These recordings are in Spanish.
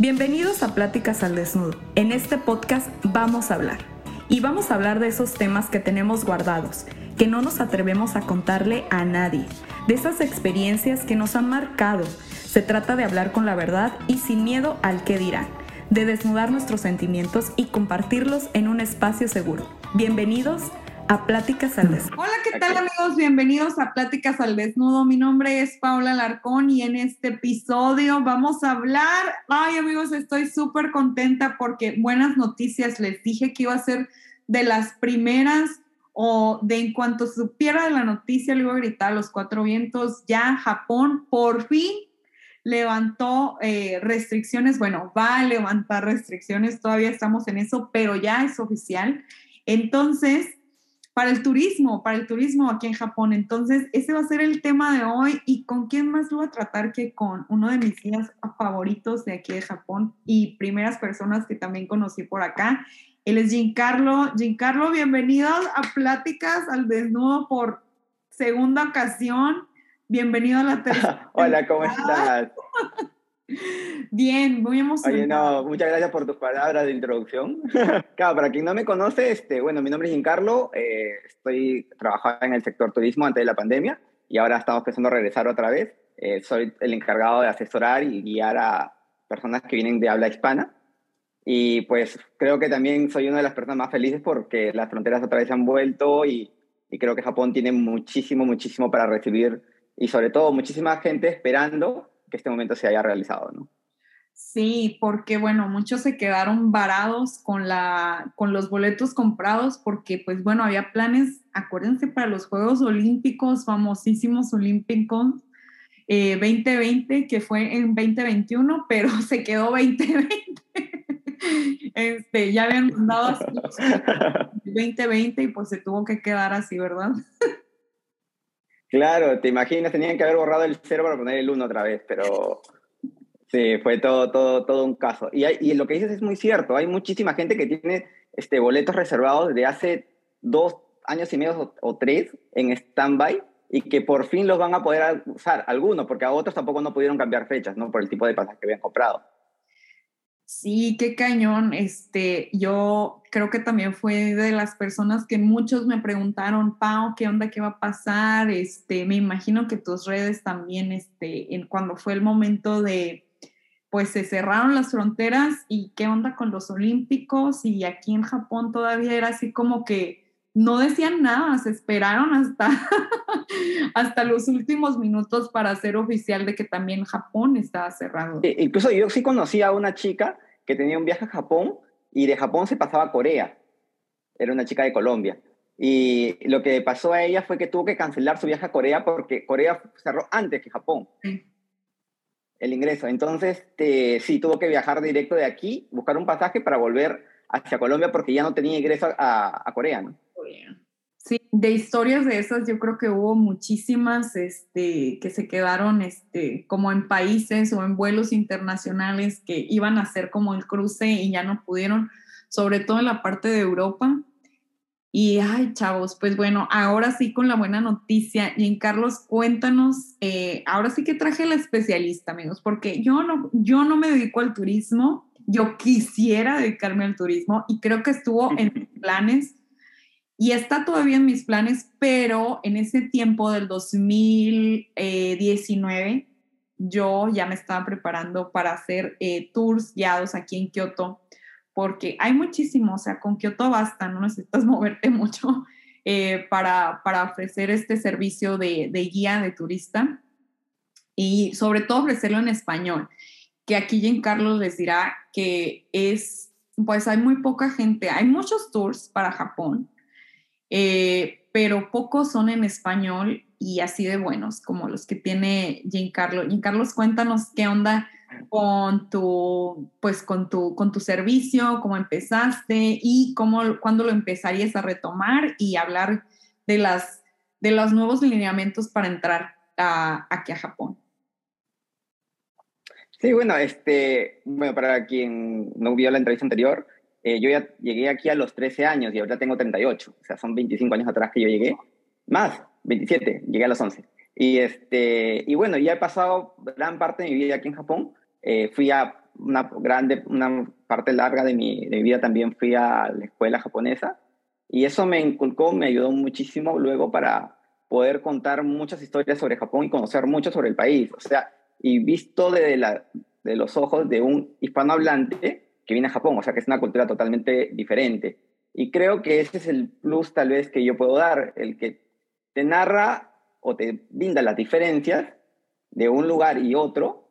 Bienvenidos a Pláticas al Desnudo. En este podcast vamos a hablar. Y vamos a hablar de esos temas que tenemos guardados, que no nos atrevemos a contarle a nadie, de esas experiencias que nos han marcado. Se trata de hablar con la verdad y sin miedo al que dirán, de desnudar nuestros sentimientos y compartirlos en un espacio seguro. Bienvenidos a Pláticas al Desnudo. Hola, ¿qué tal amigos? Bienvenidos a Pláticas al Desnudo. Mi nombre es Paula Larcón y en este episodio vamos a hablar, ay amigos, estoy súper contenta porque buenas noticias, les dije que iba a ser de las primeras o de en cuanto supiera de la noticia le iba a gritar a los cuatro vientos, ya Japón por fin levantó eh, restricciones, bueno, va a levantar restricciones, todavía estamos en eso, pero ya es oficial. Entonces, para el turismo, para el turismo aquí en Japón. Entonces, ese va a ser el tema de hoy. ¿Y con quién más lo voy a tratar que con uno de mis guías favoritos de aquí de Japón y primeras personas que también conocí por acá? Él es Giancarlo. Giancarlo, bienvenido a Pláticas al Desnudo por segunda ocasión. Bienvenido a la tercera. Hola, ¿cómo estás? Bien, muy emocionado. Oye, no, muchas gracias por tus palabras de introducción. claro, para quien no me conoce, este, bueno, mi nombre es Giancarlo, eh, estoy trabajando en el sector turismo antes de la pandemia y ahora estamos pensando regresar otra vez. Eh, soy el encargado de asesorar y guiar a personas que vienen de habla hispana. Y pues creo que también soy una de las personas más felices porque las fronteras otra vez se han vuelto y, y creo que Japón tiene muchísimo, muchísimo para recibir y sobre todo muchísima gente esperando que este momento se haya realizado, ¿no? Sí, porque bueno, muchos se quedaron varados con, la, con los boletos comprados porque pues bueno, había planes, acuérdense, para los Juegos Olímpicos, famosísimos Olímpicos 2020, eh, que fue en 2021, pero se quedó 2020. este, ya habían mandado así 2020 y pues se tuvo que quedar así, ¿verdad? Claro, te imaginas, tenían que haber borrado el cero para poner el uno otra vez, pero sí, fue todo, todo, todo un caso. Y, y lo que dices es muy cierto, hay muchísima gente que tiene este, boletos reservados desde hace dos años y medio o, tres en stand-by y que por fin los van a poder usar, algunos, porque a otros tampoco no pudieron cambiar fechas, ¿no? Por el tipo de pasaje que habían comprado. Sí, qué cañón. Este, yo creo que también fue de las personas que muchos me preguntaron, Pau, ¿qué onda? ¿Qué va a pasar? Este, me imagino que tus redes también, este, en cuando fue el momento de, pues se cerraron las fronteras y qué onda con los olímpicos y aquí en Japón todavía era así como que no decían nada, se esperaron hasta, hasta los últimos minutos para hacer oficial de que también Japón estaba cerrado. incluso yo sí conocí a una chica que tenía un viaje a Japón y de Japón se pasaba a Corea. Era una chica de Colombia. Y lo que pasó a ella fue que tuvo que cancelar su viaje a Corea porque Corea cerró antes que Japón. El ingreso. Entonces, este, sí, tuvo que viajar directo de aquí, buscar un pasaje para volver hacia Colombia porque ya no tenía ingreso a, a Corea, ¿no? Sí, de historias de esas yo creo que hubo muchísimas este, que se quedaron este, como en países o en vuelos internacionales que iban a hacer como el cruce y ya no pudieron, sobre todo en la parte de Europa. Y ay, chavos, pues bueno, ahora sí con la buena noticia. Y en Carlos, cuéntanos, eh, ahora sí que traje la especialista, amigos, porque yo no, yo no me dedico al turismo, yo quisiera dedicarme al turismo y creo que estuvo en planes y está todavía en mis planes, pero en ese tiempo del 2019 yo ya me estaba preparando para hacer eh, tours guiados aquí en Kioto, porque hay muchísimo, o sea, con Kioto basta, no necesitas moverte mucho eh, para, para, ofrecer este servicio de, de guía de turista y sobre todo ofrecerlo en español, que aquí Carlos les dirá que es, pues hay muy poca gente, hay muchos tours para Japón, eh, pero pocos son en español y así de buenos como los que tiene Giancarlo. Carlos cuéntanos qué onda con tu, pues con tu, con tu servicio, cómo empezaste y cómo, cuándo lo empezarías a retomar y hablar de, las, de los nuevos lineamientos para entrar aquí a Japón. Sí, bueno, este, bueno, para quien no vio la entrevista anterior, eh, yo ya llegué aquí a los 13 años y ahora tengo 38, o sea, son 25 años atrás que yo llegué, más, 27, llegué a los 11. Y, este, y bueno, ya he pasado gran parte de mi vida aquí en Japón. Eh, fui a una grande, una parte larga de mi, de mi vida también fui a la escuela japonesa y eso me inculcó, me ayudó muchísimo luego para poder contar muchas historias sobre Japón y conocer mucho sobre el país. O sea, y visto desde la, de los ojos de un hispanohablante que viene a Japón, o sea, que es una cultura totalmente diferente. Y creo que ese es el plus tal vez que yo puedo dar, el que te narra o te brinda las diferencias de un lugar y otro,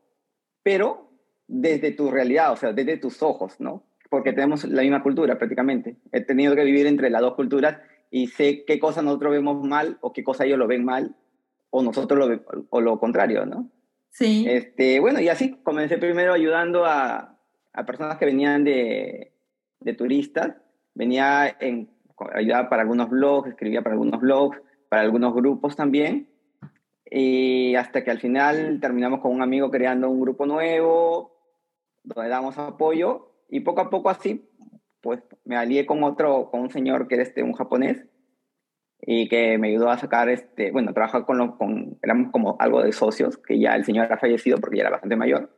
pero desde tu realidad, o sea, desde tus ojos, ¿no? Porque tenemos la misma cultura prácticamente. He tenido que vivir entre las dos culturas y sé qué cosa nosotros vemos mal o qué cosa ellos lo ven mal o nosotros lo o lo contrario, ¿no? Sí. Este, bueno, y así comencé primero ayudando a, a personas que venían de, de turistas. Venía en ayudaba para algunos blogs, escribía para algunos blogs, para algunos grupos también. Y hasta que al final terminamos con un amigo creando un grupo nuevo, donde damos apoyo. Y poco a poco así, pues me alié con otro, con un señor que era este, un japonés, y que me ayudó a sacar, este, bueno, trabajar con los, con, éramos como algo de socios, que ya el señor era fallecido porque ya era bastante mayor.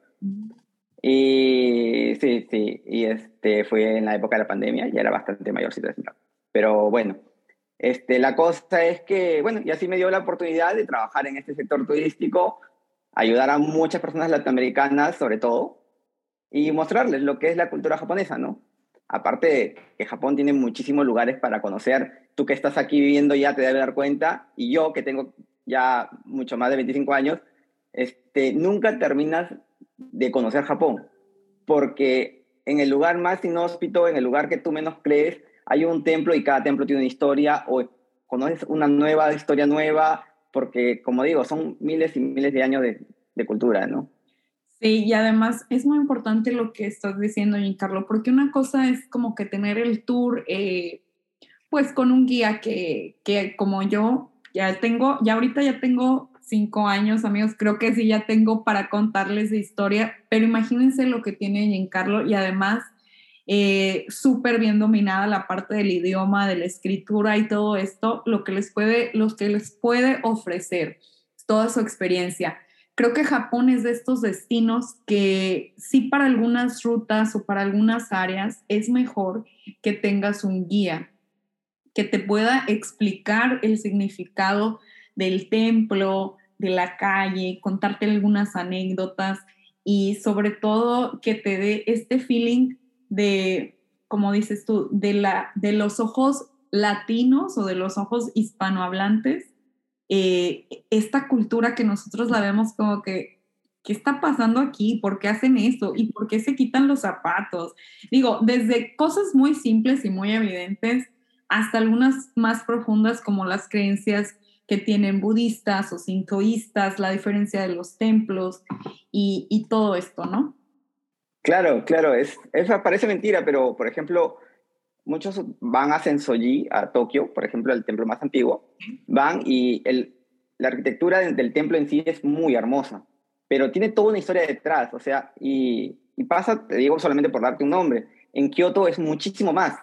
Y sí, sí, y este fue en la época de la pandemia, ya era bastante mayor, pero bueno, este, la cosa es que, bueno, y así me dio la oportunidad de trabajar en este sector turístico, ayudar a muchas personas latinoamericanas, sobre todo, y mostrarles lo que es la cultura japonesa, ¿no? Aparte de que Japón tiene muchísimos lugares para conocer, tú que estás aquí viviendo ya te debes dar cuenta, y yo que tengo ya mucho más de 25 años, este, nunca terminas de conocer Japón, porque en el lugar más inhóspito, en el lugar que tú menos crees, hay un templo y cada templo tiene una historia o conoces una nueva historia nueva, porque como digo, son miles y miles de años de, de cultura, ¿no? Sí, y además es muy importante lo que estás diciendo, Giancarlo, porque una cosa es como que tener el tour, eh, pues con un guía que, que como yo ya tengo, ya ahorita ya tengo cinco años, amigos, creo que sí ya tengo para contarles de historia, pero imagínense lo que tiene Giancarlo y además eh, súper bien dominada la parte del idioma, de la escritura y todo esto, lo que les puede, lo que les puede ofrecer, toda su experiencia. Creo que Japón es de estos destinos que sí para algunas rutas o para algunas áreas es mejor que tengas un guía que te pueda explicar el significado del templo, de la calle, contarte algunas anécdotas y sobre todo que te dé este feeling de, como dices tú, de, la, de los ojos latinos o de los ojos hispanohablantes, eh, esta cultura que nosotros la vemos como que, ¿qué está pasando aquí? ¿Por qué hacen esto? ¿Y por qué se quitan los zapatos? Digo, desde cosas muy simples y muy evidentes hasta algunas más profundas como las creencias que tienen budistas o sintoístas, la diferencia de los templos y, y todo esto, ¿no? Claro, claro, es, eso parece mentira, pero por ejemplo, muchos van a Sensoji, a Tokio, por ejemplo, el templo más antiguo, van y el, la arquitectura del, templo en sí es muy hermosa, pero tiene toda una historia detrás, o sea, y, y pasa, te digo solamente por darte un nombre, en Kioto es muchísimo más,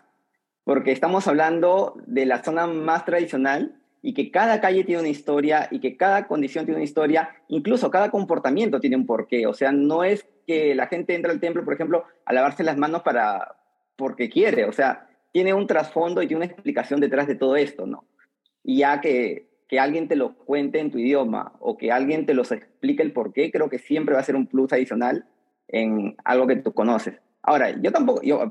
porque estamos hablando de la zona más tradicional y que cada calle tiene una historia y que cada condición tiene una historia, incluso cada comportamiento tiene un porqué. O sea, no es que la gente entra al templo, por ejemplo, a lavarse las manos para porque quiere, o sea, tiene un trasfondo y tiene una explicación detrás de todo esto, ¿no? Y ya que, que alguien te lo cuente en tu idioma o que alguien te los explique el porqué, creo que siempre va a ser un plus adicional en algo que tú conoces. Ahora, yo tampoco, yo,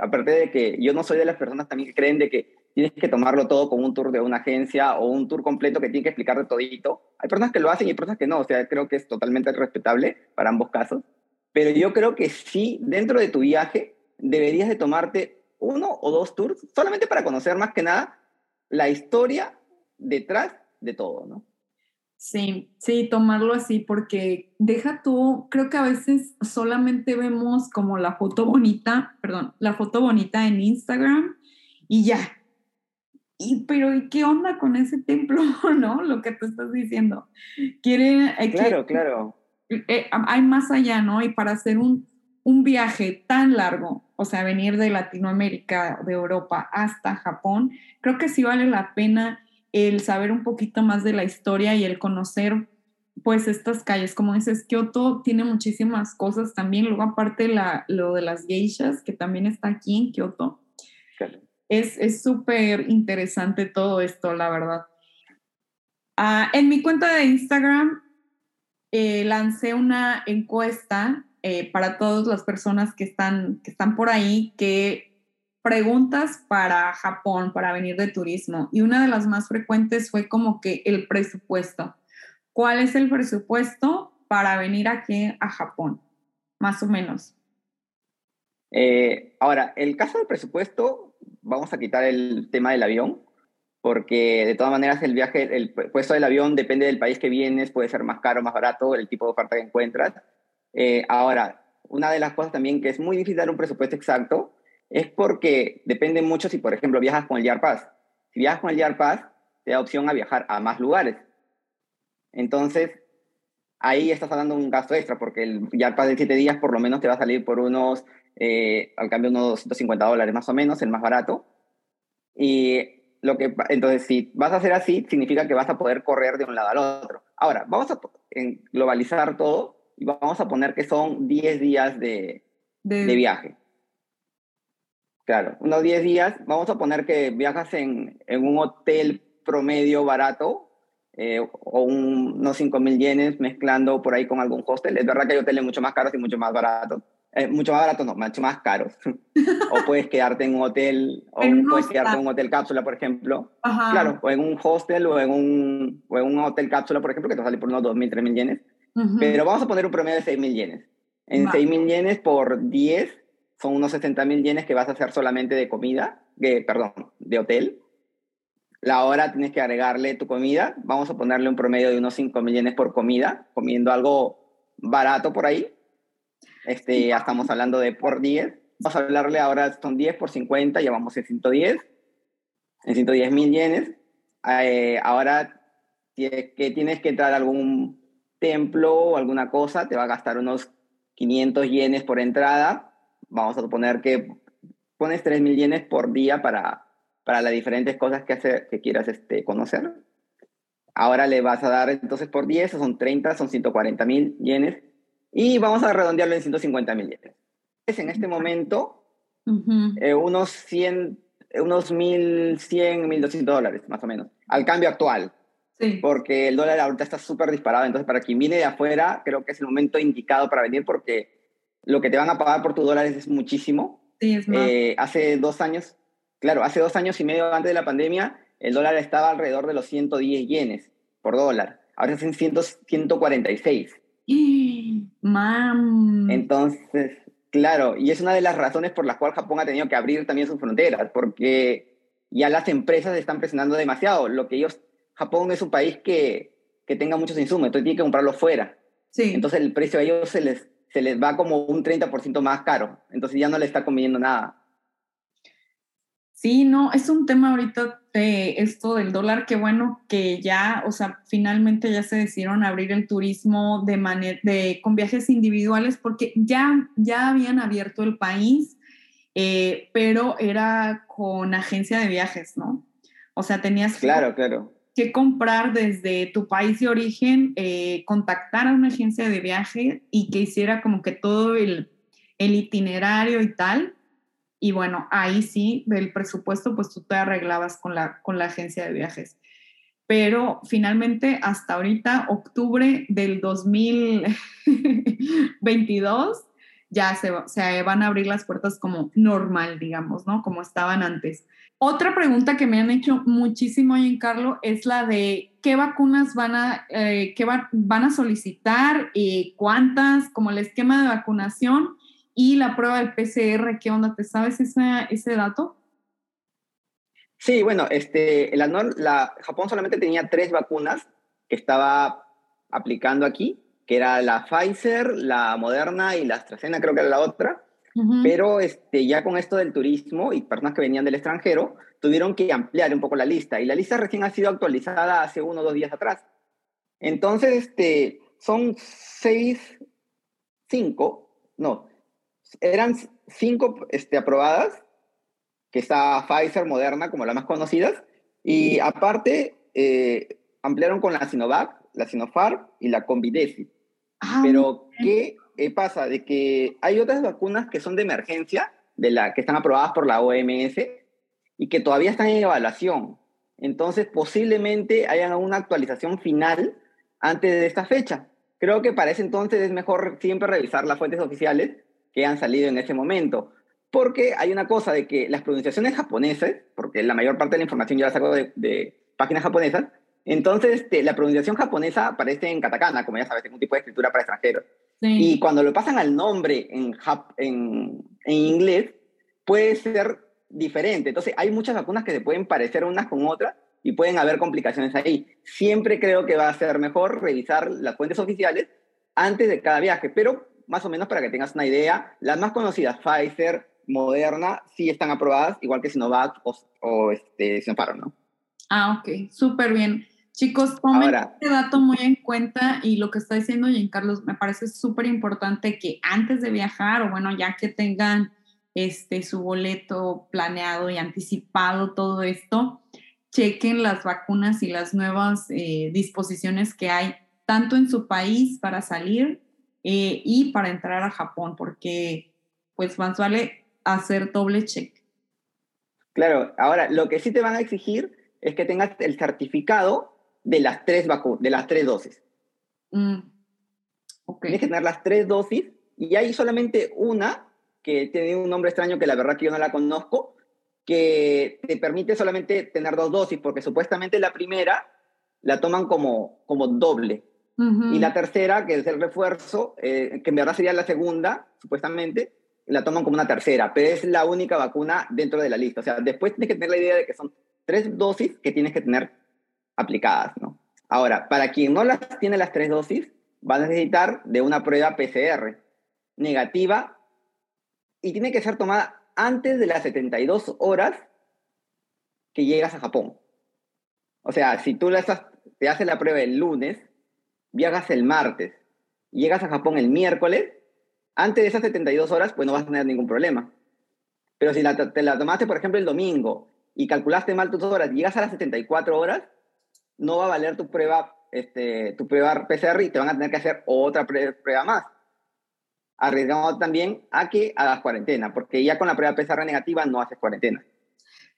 aparte de que yo no soy de las personas también que creen de que tienes que tomarlo todo con un tour de una agencia o un tour completo que tiene que explicar de todito. Hay personas que lo hacen y hay personas que no, o sea, creo que es totalmente respetable para ambos casos. Pero yo creo que sí, dentro de tu viaje, deberías de tomarte uno o dos tours solamente para conocer más que nada la historia detrás de todo, ¿no? Sí, sí, tomarlo así porque deja tú, creo que a veces solamente vemos como la foto bonita, perdón, la foto bonita en Instagram y ya, y, pero ¿y qué onda con ese templo, no? Lo que tú estás diciendo. Quiere, eh, claro, claro. Eh, hay más allá, ¿no? Y para hacer un, un viaje tan largo, o sea, venir de Latinoamérica, de Europa hasta Japón, creo que sí vale la pena el saber un poquito más de la historia y el conocer pues estas calles, como dices, Kioto tiene muchísimas cosas también, luego aparte la, lo de las geishas, que también está aquí en Kioto. Es súper interesante todo esto, la verdad. Ah, en mi cuenta de Instagram eh, lancé una encuesta eh, para todas las personas que están, que están por ahí, que preguntas para Japón, para venir de turismo. Y una de las más frecuentes fue como que el presupuesto. ¿Cuál es el presupuesto para venir aquí a Japón? Más o menos. Eh, ahora, el caso del presupuesto, vamos a quitar el tema del avión, porque de todas maneras el viaje, el puesto del avión depende del país que vienes, puede ser más caro, más barato, el tipo de oferta que encuentras. Eh, ahora, una de las cosas también que es muy difícil dar un presupuesto exacto es porque depende mucho si, por ejemplo, viajas con el Yar Pass. Si viajas con el Yar Pass, te da opción a viajar a más lugares. Entonces, ahí estás dando un gasto extra, porque el Yar Pass de 7 días por lo menos te va a salir por unos, eh, al cambio, unos 250 dólares más o menos, el más barato. Y lo que, entonces, si vas a hacer así, significa que vas a poder correr de un lado al otro. Ahora, vamos a globalizar todo y vamos a poner que son 10 días de, de... viaje. Claro, unos 10 días, vamos a poner que viajas en, en un hotel promedio barato eh, o unos 5 mil yenes mezclando por ahí con algún hostel. Es verdad que hay hoteles mucho más caros y mucho más baratos. Eh, mucho más barato, no, mucho más caros. o puedes quedarte en un hotel, o puedes quedarte en un hotel cápsula, por ejemplo. Claro, o en un hostel o en un, o en un hotel cápsula, por ejemplo, que te sale por unos 2.000, 3.000 yenes. Pero vamos a poner un promedio de 6.000 yenes. En 6.000 yenes por 10 son unos 60.000 yenes que vas a hacer solamente de comida, de, perdón, de hotel. La hora tienes que agregarle tu comida. Vamos a ponerle un promedio de unos 5.000 yenes por comida, comiendo algo barato por ahí este, ya estamos hablando de por 10. Vamos a hablarle ahora, son 10 por 50, ya vamos en 110, en 110 mil yenes. Eh, ahora, que tienes que entrar a algún templo o alguna cosa, te va a gastar unos 500 yenes por entrada. Vamos a suponer que pones 3 mil yenes por día para, para las diferentes cosas que, hacer, que quieras este, conocer. Ahora le vas a dar entonces por 10, son 30, son 140 mil yenes y vamos a redondearlo en 150 mil yenes. Es en este momento eh, unos 100, unos 1.100, 1.200 dólares, más o menos, al cambio actual. Sí. Porque el dólar ahorita está súper disparado. Entonces, para quien viene de afuera, creo que es el momento indicado para venir porque lo que te van a pagar por tus dólares es muchísimo. Sí, es más. Eh, hace dos años, claro, hace dos años y medio antes de la pandemia, el dólar estaba alrededor de los 110 yenes por dólar. Ahora es en 146. Mam. Entonces, claro, y es una de las razones por las cuales Japón ha tenido que abrir también sus fronteras, porque ya las empresas están presionando demasiado. Lo que ellos, Japón es un país que, que tenga muchos insumos, entonces tiene que comprarlo fuera. Sí. Entonces el precio a ellos se les, se les va como un 30% más caro, entonces ya no le está conveniendo nada. Sí, no, es un tema ahorita de esto del dólar, que bueno que ya, o sea, finalmente ya se decidieron abrir el turismo de manera, de, con viajes individuales, porque ya, ya habían abierto el país, eh, pero era con agencia de viajes, ¿no? O sea, tenías claro, claro. que comprar desde tu país de origen, eh, contactar a una agencia de viaje y que hiciera como que todo el, el itinerario y tal y bueno, ahí sí, del presupuesto, pues tú te arreglabas con la, con la agencia de viajes. Pero finalmente, hasta ahorita, octubre del 2022, ya se, se van a abrir las puertas como normal, digamos, ¿no? Como estaban antes. Otra pregunta que me han hecho muchísimo, Carlos es la de qué vacunas van a, eh, qué van a solicitar, y cuántas, como el esquema de vacunación y la prueba del PCR, ¿qué onda? ¿Te sabes ese, ese dato? Sí, bueno, este, la, la, Japón solamente tenía tres vacunas que estaba aplicando aquí, que era la Pfizer, la Moderna y la AstraZeneca, creo que era la otra. Pero este, ya con esto del turismo y personas que venían del extranjero, tuvieron que ampliar un poco la lista. Y la lista recién ha sido actualizada hace uno o dos días atrás. Entonces, este, son seis, cinco, no, eran cinco este, aprobadas, que está Pfizer, Moderna como las más conocidas, y aparte eh, ampliaron con la Sinovac, la Sinopharm y la Convidesi. Ah, Pero, ¿qué pasa? De que hay otras vacunas que son de emergencia, de la, que están aprobadas por la OMS y que todavía están en evaluación. Entonces, posiblemente haya una actualización final antes de esta fecha. Creo que para ese entonces es mejor siempre revisar las fuentes oficiales que han salido en ese momento. Porque hay una cosa de que las pronunciaciones japonesas, porque la mayor parte de la información yo la saco de, páginas japonesas, entonces este, la pronunciación japonesa aparece en katakana, como ya sabes, en un tipo de escritura para extranjeros. Y cuando lo pasan al nombre en, en, en inglés, puede ser diferente. Entonces, hay muchas vacunas que se pueden parecer unas con otras y pueden haber complicaciones ahí. Siempre creo que va a ser mejor revisar las fuentes oficiales antes de cada viaje, pero más o menos para que tengas una idea, las más conocidas, Pfizer, Moderna, sí están aprobadas, igual que Sinovac o, o este, Sinopharm, ¿no? Ah, ok, súper bien. Chicos, tomen este dato muy en cuenta y lo que está diciendo Carlos me parece súper importante que antes de viajar o bueno, ya que tengan este, su boleto planeado y anticipado todo esto, chequen las vacunas y las nuevas eh, disposiciones que hay tanto en su país para salir eh, y para entrar a Japón, porque pues más vale hacer doble check. Claro, ahora lo que sí te van a exigir es que tengas el certificado de las tres vacunas, de las tres dosis. Mm, Tienes que tener las tres dosis y hay solamente una que tiene un nombre extraño que la verdad que yo no la conozco, que te permite solamente tener dos dosis, porque supuestamente la primera la toman como, como doble. Y la tercera, que es el refuerzo, eh, que en verdad sería la segunda, supuestamente, la toman como una tercera, pero es la única vacuna dentro de la lista. O sea, después tienes que tener la idea de que son tres dosis que tienes que tener aplicadas, ¿no? Ahora, para quien no las tiene las tres dosis, va a necesitar de una prueba PCR negativa y tiene que ser tomada antes de las 72 horas que llegas a Japón. O sea, si tú te haces la prueba el lunes, viajas el martes, llegas a Japón el miércoles, antes de esas 72 horas, pues no vas a tener ningún problema. Pero si te la tomaste, por ejemplo, el domingo y calculaste mal tus horas, llegas a las 74 horas, no va a valer tu prueba, este, tu prueba PCR y te van a tener que hacer otra prueba más arriesgamos también a que hagas cuarentena, porque ya con la prueba PCR negativa no haces cuarentena.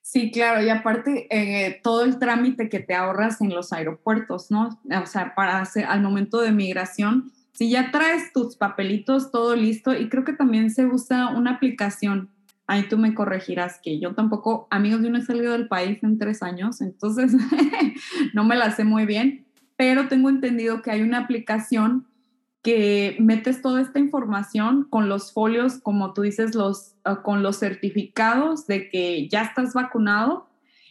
Sí, claro, y aparte eh, todo el trámite que te ahorras en los aeropuertos, ¿no? O sea, para hacer, al momento de migración, si ya traes tus papelitos, todo listo, y creo que también se usa una aplicación, ahí tú me corregirás, que yo tampoco, amigos, yo no he salido del país en tres años, entonces no me la sé muy bien, pero tengo entendido que hay una aplicación que metes toda esta información con los folios, como tú dices, los, ah, con los certificados de que ya estás vacunado,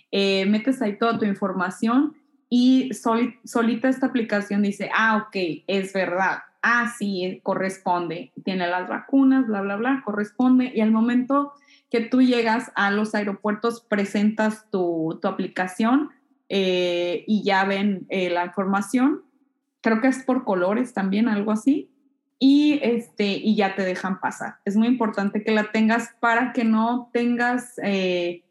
eh, metes ahí toda tu información y solita esta aplicación dice, ah, ok, es verdad, ah, sí, corresponde, tiene las vacunas, bla, bla, bla, corresponde. Y al momento que tú llegas a los aeropuertos, presentas tu, tu aplicación eh, y ya ven eh, la información creo que es por colores también, algo así, y, este, y ya te dejan pasar. Es muy importante que la tengas para que no tengas, eh,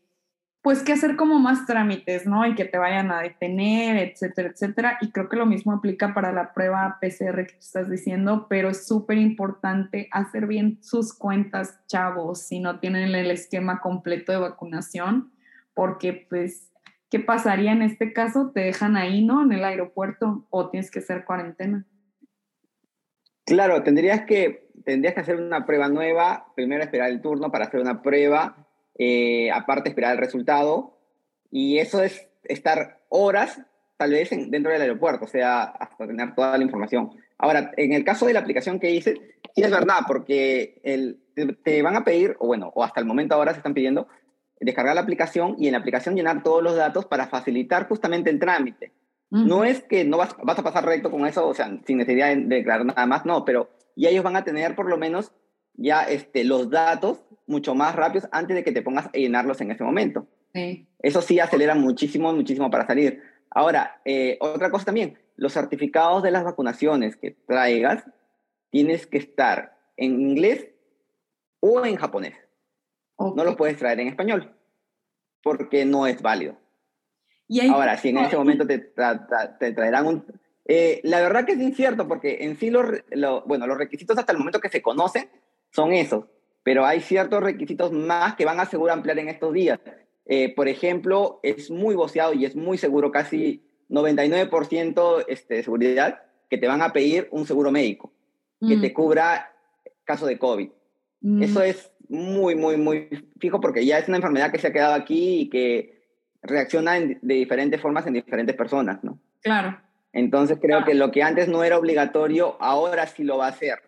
pues, que hacer como más trámites, ¿no? Y que te vayan a detener, etcétera, etcétera. Y creo que lo mismo aplica para la prueba PCR que estás diciendo, pero es súper importante hacer bien sus cuentas, chavos, si no tienen el esquema completo de vacunación, porque pues ¿Qué pasaría en este caso? ¿Te dejan ahí, no? En el aeropuerto o tienes que hacer cuarentena. Claro, tendrías que, tendrías que hacer una prueba nueva, primero esperar el turno para hacer una prueba, eh, aparte esperar el resultado, y eso es estar horas tal vez dentro del aeropuerto, o sea, hasta tener toda la información. Ahora, en el caso de la aplicación que hice, sí es verdad, porque el, te van a pedir, o bueno, o hasta el momento ahora se están pidiendo descargar la aplicación y en la aplicación llenar todos los datos para facilitar justamente el trámite. No es que no vas, vas, a pasar recto con eso, o sea, sin necesidad de declarar nada más, no, pero ya ellos van a tener por lo menos ya este, los datos mucho más rápidos antes de que te pongas a llenarlos en ese momento. Eso sí acelera muchísimo, muchísimo para salir. Ahora, eh, otra cosa también, los certificados de las vacunaciones que traigas tienes que estar en inglés o en japonés. No lo puedes traer en español porque no es válido. ¿Y Ahora, si en ese momento te, traerán un, Eh, la verdad que es incierto porque en sí los, bueno, los requisitos hasta el momento que se conocen son esos, pero hay ciertos requisitos más que van a seguro ampliar en estos días. Eh, por ejemplo, es muy voceado y es muy seguro, casi 99% este, de seguridad, que te van a pedir un seguro médico que te mm. cubra caso de COVID. Mm. Eso es muy, muy, muy fijo porque ya es una enfermedad que se ha quedado aquí y que reacciona de diferentes formas en diferentes personas, ¿no? Claro. Entonces creo que lo que antes no era obligatorio, ahora sí lo va a ser.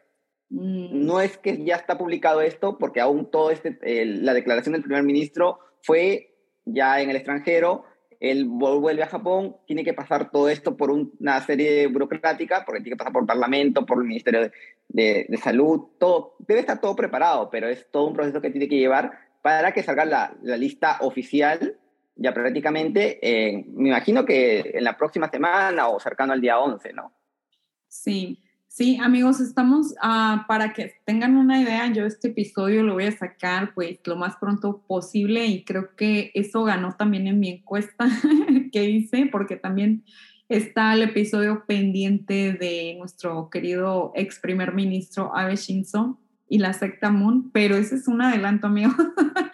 Mm. No es que ya está publicado esto, porque aún todo este, la declaración del primer ministro fue ya en el extranjero, él vuelve a Japón, tiene que pasar todo esto por una serie burocrática, porque tiene que pasar por el Parlamento, por el Ministerio de, de, Salud, todo, debe estar todo preparado, pero es todo un proceso que tiene que llevar para que salga la, la lista oficial, ya prácticamente, me imagino que en la próxima semana o cercano al día 11, ¿no? Sí, Sí, amigos, estamos ah, para que tengan una idea. Yo este episodio lo voy a sacar pues lo más pronto posible y creo que eso ganó también en mi encuesta que hice porque también está el episodio pendiente de nuestro querido ex primer ministro Abe Shinzo y la secta Moon, pero ese es un adelanto, amigo.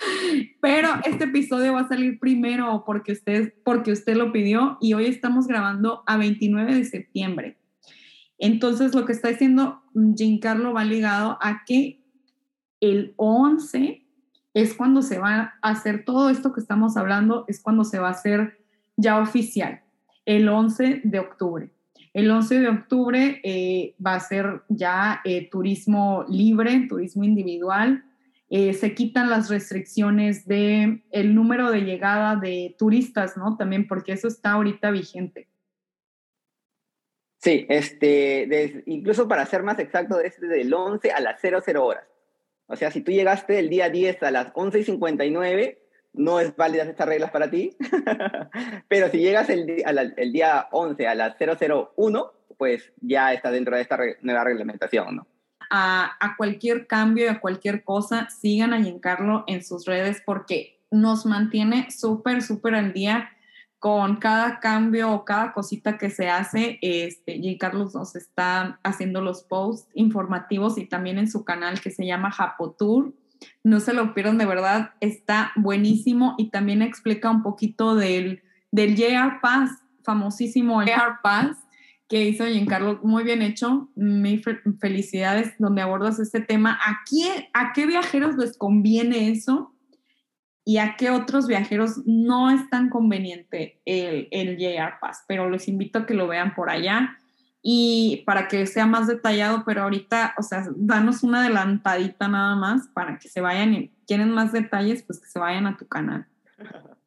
pero este episodio va a salir primero porque usted, porque usted lo pidió y hoy estamos grabando a 29 de septiembre. Entonces, lo que está diciendo Giancarlo va ligado a que el 11 es cuando se va a hacer todo esto que estamos hablando, es cuando se va a hacer ya oficial, el 11 de octubre. El 11 de octubre eh, va a ser ya eh, turismo libre, turismo individual. Eh, se quitan las restricciones de el número de llegada de turistas, ¿no? También porque eso está ahorita vigente. Sí, este, incluso para ser más exacto, es del 11 a las 00 horas. O sea, si tú llegaste el día 10 a las 11 y 59, no es válida estas reglas para ti. Pero si llegas el, el, día 11 a las 001, pues ya está dentro de esta nueva reglamentación, ¿no? A, a, cualquier cambio a cualquier cosa, sigan a Giancarlo en sus redes porque nos mantiene súper, súper al día con cada cambio o cada cosita que se hace, este. Carlos nos está haciendo los posts informativos y también en su canal que se llama Japotour. No se lo pierdan, de verdad, está buenísimo y también explica un poquito del, del JR Pass, famosísimo JR Pass que hizo Giancarlo, muy bien hecho. Mis felicidades donde abordas este tema. ¿A, ¿A qué viajeros les conviene eso? Y a qué otros viajeros no es tan conveniente el, el JR Pass, pero los invito a que lo vean por allá y para que sea más detallado, pero ahorita, o sea, danos una adelantadita nada más para que se vayan y quieren más detalles, pues que se vayan a tu canal.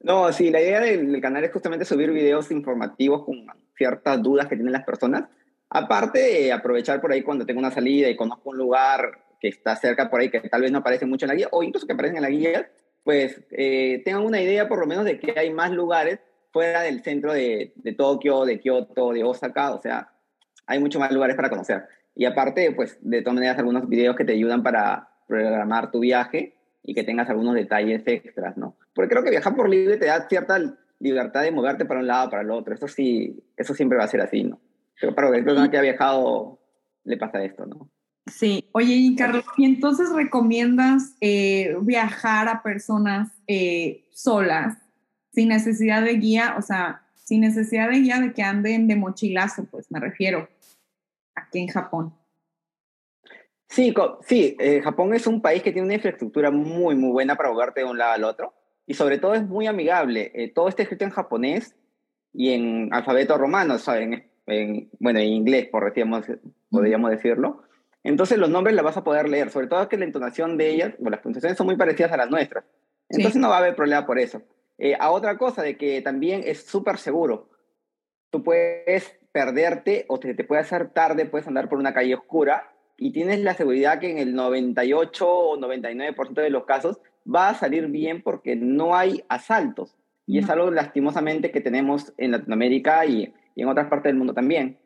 No, sí, la idea del, canal es justamente subir videos informativos con ciertas dudas que tienen las personas. Aparte de aprovechar por ahí cuando tengo una salida y conozco un lugar que está cerca por ahí, que tal vez no aparece mucho en la guía, o incluso que aparecen en la guía, pues eh, tengan una idea por lo menos de que hay más lugares fuera del centro de, de Tokio, de Kioto, de Osaka, o sea, hay muchos más lugares para conocer. Y aparte, pues de todas maneras, algunos videos que te ayudan para programar tu viaje y que tengas algunos detalles extras, ¿no? Porque creo que viajar por libre te da cierta libertad de moverte para un lado, para el otro. Eso sí, eso siempre va a ser así, ¿no? Pero para cualquier persona que ha viajado le pasa esto, ¿no? Sí, oye, Carlos, ¿y entonces recomiendas eh, viajar a personas eh, solas, sin necesidad de guía, o sea, sin necesidad de guía de que anden de mochilazo, pues me refiero, aquí en Japón? Sí, sí, eh, Japón es un país que tiene una infraestructura muy, muy buena para moverte de un lado al otro y sobre todo es muy amigable. todo está escrito en japonés y en alfabeto romano, ¿saben? En, bueno, en inglés, por podríamos decirlo. Entonces los nombres las vas a poder leer, sobre todo que la entonación de ellas, bueno, las pronunciaciones son muy parecidas a las nuestras. Entonces no va a haber problema por eso. Eh, a otra cosa de que también es súper seguro. Tú puedes perderte o te, te puede hacer tarde, puedes andar por una calle oscura y tienes la seguridad que en el 98 o 99% de los casos va a salir bien porque no hay asaltos. Y es algo lastimosamente que tenemos en Latinoamérica y, y en otras partes del mundo también.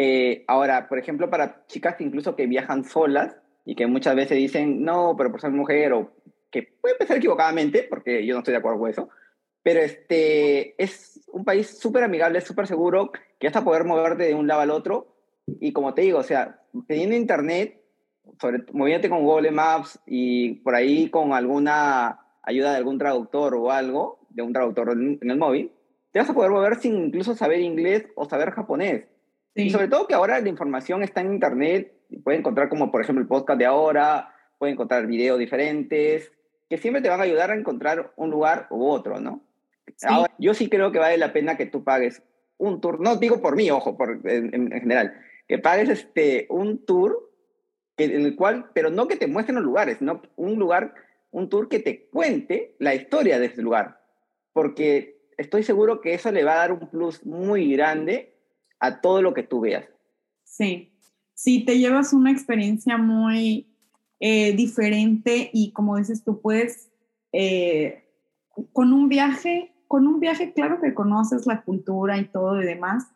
Eh, ahora, por ejemplo, para chicas que incluso que viajan solas y que muchas veces dicen, no, pero por ser mujer, o que puede pensar equivocadamente, porque yo no estoy de acuerdo con eso, pero este, es un país súper amigable, súper seguro, que hasta poder moverte de un lado al otro. Y como te digo, o sea, teniendo internet, sobre, moviéndote con Google Maps y por ahí con alguna ayuda de algún traductor o algo, de un traductor en, el móvil, te vas a poder mover sin incluso saber inglés o saber japonés. Y sobre todo que ahora la información está en internet, puedes encontrar como por ejemplo el podcast de ahora, puedes encontrar videos diferentes, que siempre te van a ayudar a encontrar un lugar u otro, ¿no? Ahora, yo sí creo que vale la pena que tú pagues un tour, no digo por mí, ojo, por, en, general, que pagues este, un tour en el cual, pero no que te muestren los lugares, sino un lugar, un tour que te cuente la historia de ese lugar, porque estoy seguro que eso le va a dar un plus muy grande a todo lo que tú veas. Sí, sí, te llevas una experiencia muy eh, diferente y como dices, tú puedes, eh, con un viaje, con un viaje, claro que conoces la cultura y todo y demás,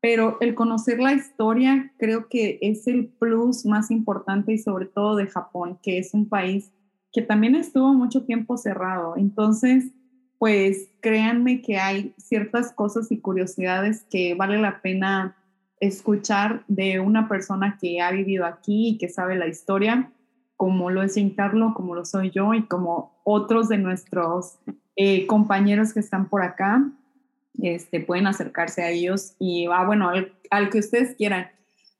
pero el conocer la historia creo que es el plus más importante y sobre todo de Japón, que es un país que también estuvo mucho tiempo cerrado. Entonces, pues créanme que hay ciertas cosas y curiosidades que vale la pena escuchar de una persona que ha vivido aquí y que sabe la historia, como lo es Giancarlo, como lo soy yo y como otros de nuestros eh, compañeros que están por acá, este, pueden acercarse a ellos y ah, bueno, al, que ustedes quieran.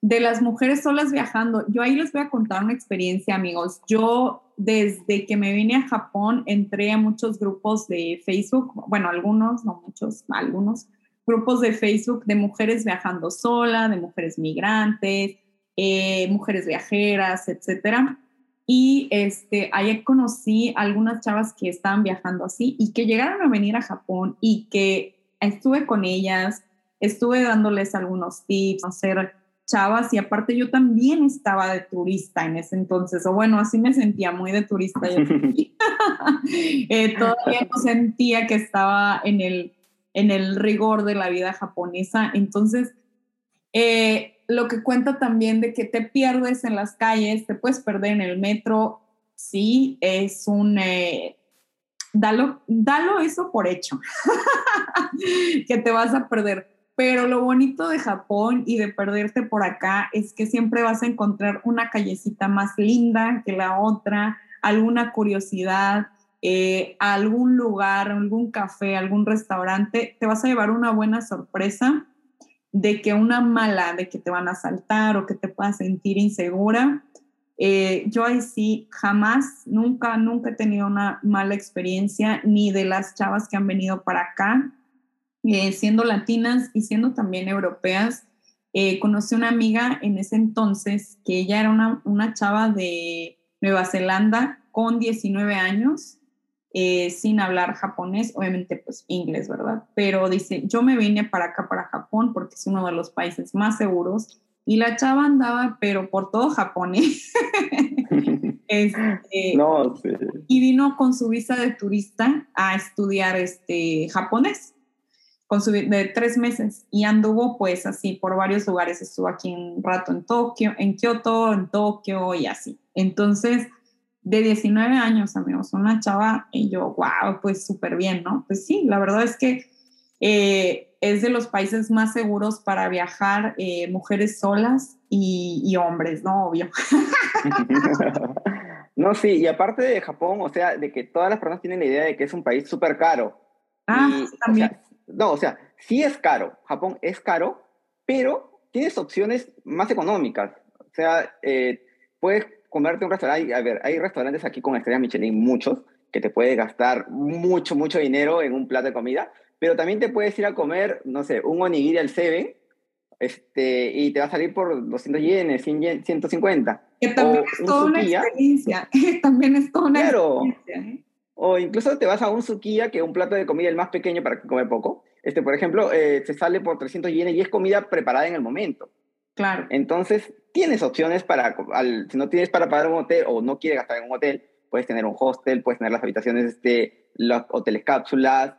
De las mujeres solas viajando, yo ahí les voy a contar una experiencia, amigos. Yo desde que me vine a Japón entré a muchos grupos de Facebook, bueno, algunos, no muchos, algunos grupos de Facebook de mujeres viajando sola, de mujeres migrantes, eh, mujeres viajeras, etcétera. Y este, ahí conocí algunas chavas que estaban viajando así y que llegaron a venir a Japón y que estuve con ellas, estuve dándoles algunos tips, hacer chavas y aparte yo también estaba de turista en ese entonces, o bueno, así me sentía muy de turista. eh, todavía no sentía que estaba en el, en el rigor de la vida japonesa, entonces eh, lo que cuenta también de que te pierdes en las calles, te puedes perder en el metro, sí, es un... Eh, dalo, dalo eso por hecho, que te vas a perder. Pero lo bonito de Japón y de perderte por acá es que siempre vas a encontrar una callecita más linda que la otra, alguna curiosidad, eh, algún lugar, algún café, algún restaurante, te vas a llevar una buena sorpresa de que una mala, de que te van a asaltar o que te puedas sentir insegura. Eh, yo ahí sí, jamás, nunca, nunca he tenido una mala experiencia, ni de las chavas que han venido para acá, eh, siendo latinas y siendo también europeas. Eh, conocí una amiga en ese entonces que ella era una, una chava de Nueva Zelanda con 19 años eh, sin hablar japonés, obviamente pues inglés, ¿verdad? Pero dice, yo me vine para acá, para Japón, porque es uno de los países más seguros. Y la chava andaba, pero por todo japonés. este, no, sí. Y vino con su visa de turista a estudiar este, japonés, con su, de tres meses. Y anduvo pues así por varios lugares. Estuvo aquí un rato en Tokio, en Kioto, en Tokio y así. Entonces, de 19 años, amigos, una chava, y yo, wow, pues súper bien, ¿no? Pues sí, la verdad es que eh, es de los países más seguros para viajar eh, mujeres solas y, hombres, ¿no? Obvio. no, sí, y aparte de Japón, o sea, de que todas las personas tienen la idea de que es un país súper caro. Ah, también. No, o sea, sí es caro, Japón es caro, pero tienes opciones más económicas. O sea, eh, puedes comerte un restaurante, a ver, hay restaurantes aquí con estrellas Michelin, muchos, que te puede gastar mucho, mucho dinero en un plato de comida, pero también te puedes ir a comer, no sé, un onigiri al Seven, este, y te va a salir por 200 yenes, 100 150. Que también es toda una experiencia, también es toda una experiencia. ¿eh? O incluso te vas a un sukiya, que es un plato de comida el más pequeño para comer poco. Este, por ejemplo, eh, se sale por 300 yenes y es comida preparada en el momento. Claro. Entonces, tienes opciones para, si no tienes para pagar un hotel o no quieres gastar en un hotel, puedes tener un hostel, puedes tener las habitaciones, este, los hoteles cápsulas.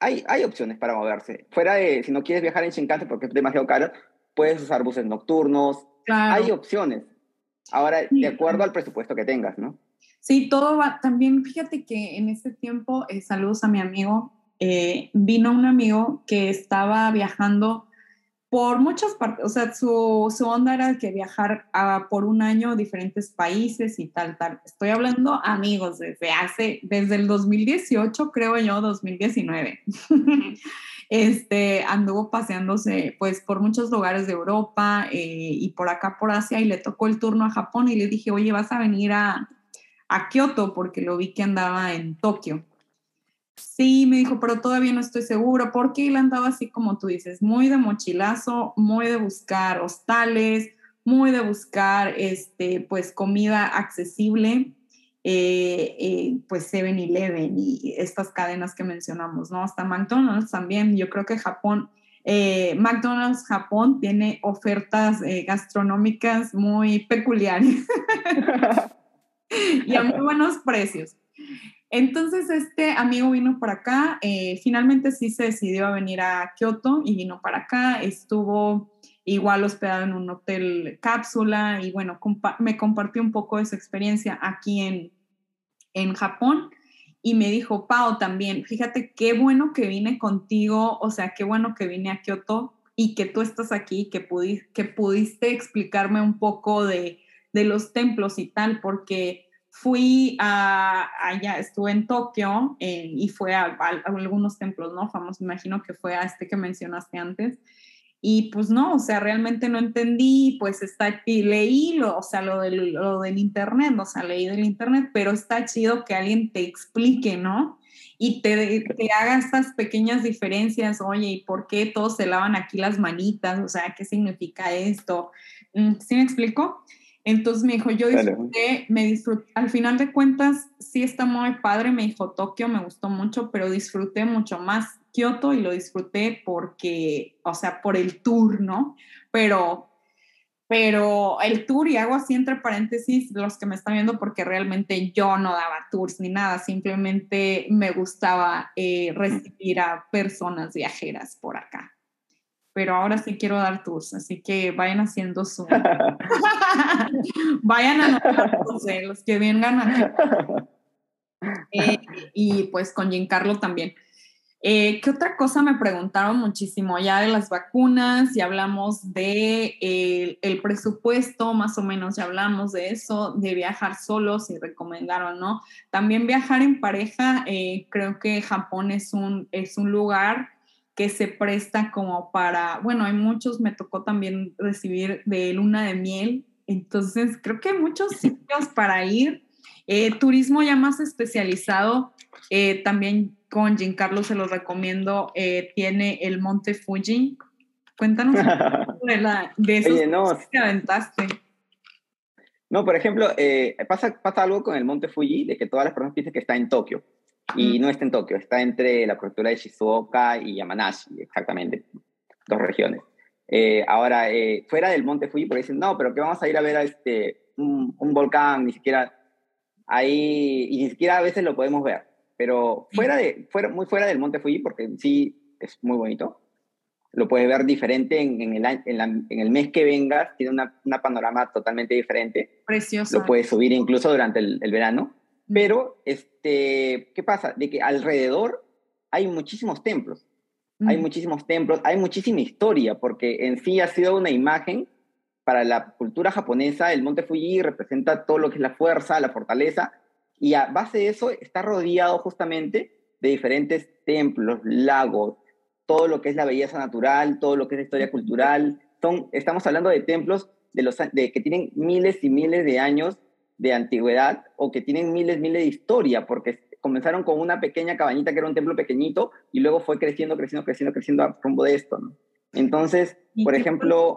Hay, hay opciones para moverse. Fuera de, si no quieres viajar en Shinkansen porque es demasiado caro, puedes usar buses nocturnos. Hay opciones. Ahora, de acuerdo al presupuesto que tengas, ¿no? Sí, todo va. También fíjate que en ese tiempo, eh, saludos a mi amigo, eh, vino un amigo que estaba viajando por muchas partes, o sea, su, su onda era que viajar a, por un año a diferentes países y tal, tal. Estoy hablando amigos desde hace, desde el 2018, creo yo, 2019. este, anduvo paseándose pues por muchos lugares de Europa eh, y por acá por Asia y le tocó el turno a Japón y le dije, oye, vas a venir a, a Kioto porque lo vi que andaba en Tokio. Sí, me dijo, pero todavía no estoy seguro, porque él andaba así como tú dices, muy de mochilazo, muy de buscar hostales, muy de buscar, este, pues, comida accesible, eh, eh, pues 7-Eleven y estas cadenas que mencionamos, ¿no? Hasta McDonald's también, yo creo que Japón, eh, McDonald's Japón tiene ofertas gastronómicas muy peculiares y a muy buenos precios. Entonces este amigo vino para acá, eh, finalmente sí se decidió a venir a Kioto y vino para acá, estuvo igual hospedado en un hotel cápsula y bueno, me compartió un poco de su experiencia aquí en, en Japón y me dijo, Pau, también, fíjate qué bueno que vine contigo, o sea, qué bueno que vine a Kioto y que tú estás aquí, que, que pudiste explicarme un poco de, de los templos y tal, porque fui a, allá, estuve en Tokio eh, y fue a, algunos templos, ¿no? Famosos, imagino que fue a este que mencionaste antes. Y pues no, o sea, realmente no entendí, pues está, y leí lo, o sea, lo del, lo del internet, o sea, leí del internet, pero está chido que alguien te explique, ¿no? Y te, te haga estas pequeñas diferencias, oye, ¿y por qué todos se lavan aquí las manitas? O sea, ¿qué significa esto? Mm, ¿Sí me explico? Entonces me dijo, yo disfruté, me disfruté, al final de cuentas sí está muy padre, me dijo Tokio, me gustó mucho, pero disfruté mucho más Kioto y lo disfruté porque, o sea, por el tour, ¿no? Pero, pero el tour, y hago así entre paréntesis los que me están viendo porque realmente yo no daba tours ni nada, simplemente me gustaba eh, recibir a personas viajeras por acá pero ahora sí quiero dar tours, así que vayan haciendo su... vayan a los que vengan a... Eh, y pues con Giancarlo también. Eh, ¿Qué otra cosa me preguntaron muchísimo? Ya de las vacunas, y hablamos de eh, el presupuesto, más o menos ya hablamos de eso, de viajar solo, si recomendaron, ¿no? También viajar en pareja, creo que Japón es un, es un lugar que se presta como para, bueno, hay muchos, me tocó también recibir de luna de miel, entonces creo que hay muchos sitios para ir. Eh, turismo ya más especializado, eh, también con Giancarlo se los recomiendo, eh, tiene el Monte Fuji. Cuéntanos de, la, de esos no, que aventaste. No, por ejemplo, pasa, pasa algo con el Monte Fuji, de que todas las personas piensan que está en Tokio y no está en Tokio, está entre la prefectura de Shizuoka y Yamanashi, exactamente, dos regiones. Eh, ahora, eh, fuera del monte Fuji, porque dicen, no, pero que vamos a ir a ver a este, un, volcán, ni siquiera ahí, y ni siquiera a veces lo podemos ver, pero fuera de, fuera, muy fuera del monte Fuji, porque sí es muy bonito, lo puedes ver diferente en, en, el, en, el, mes que vengas, tiene una, una, panorama totalmente diferente. Precioso. Lo puedes subir incluso durante el, el verano. Pero, este, ¿qué pasa? De que alrededor hay muchísimos templos. Hay muchísimos templos, hay muchísima historia, porque en sí ha sido una imagen para la cultura japonesa. El monte Fuji representa todo lo que es la fuerza, la fortaleza, y a base de eso está rodeado justamente de diferentes templos, lagos, todo lo que es la belleza natural, todo lo que es la historia cultural. Son, estamos hablando de templos de los, de, que tienen miles y miles de años de antigüedad o que tienen miles, miles de historia, porque comenzaron con una pequeña cabañita que era un templo pequeñito y luego fue creciendo, creciendo, creciendo, creciendo a rumbo de esto. ¿no? Entonces, por ejemplo,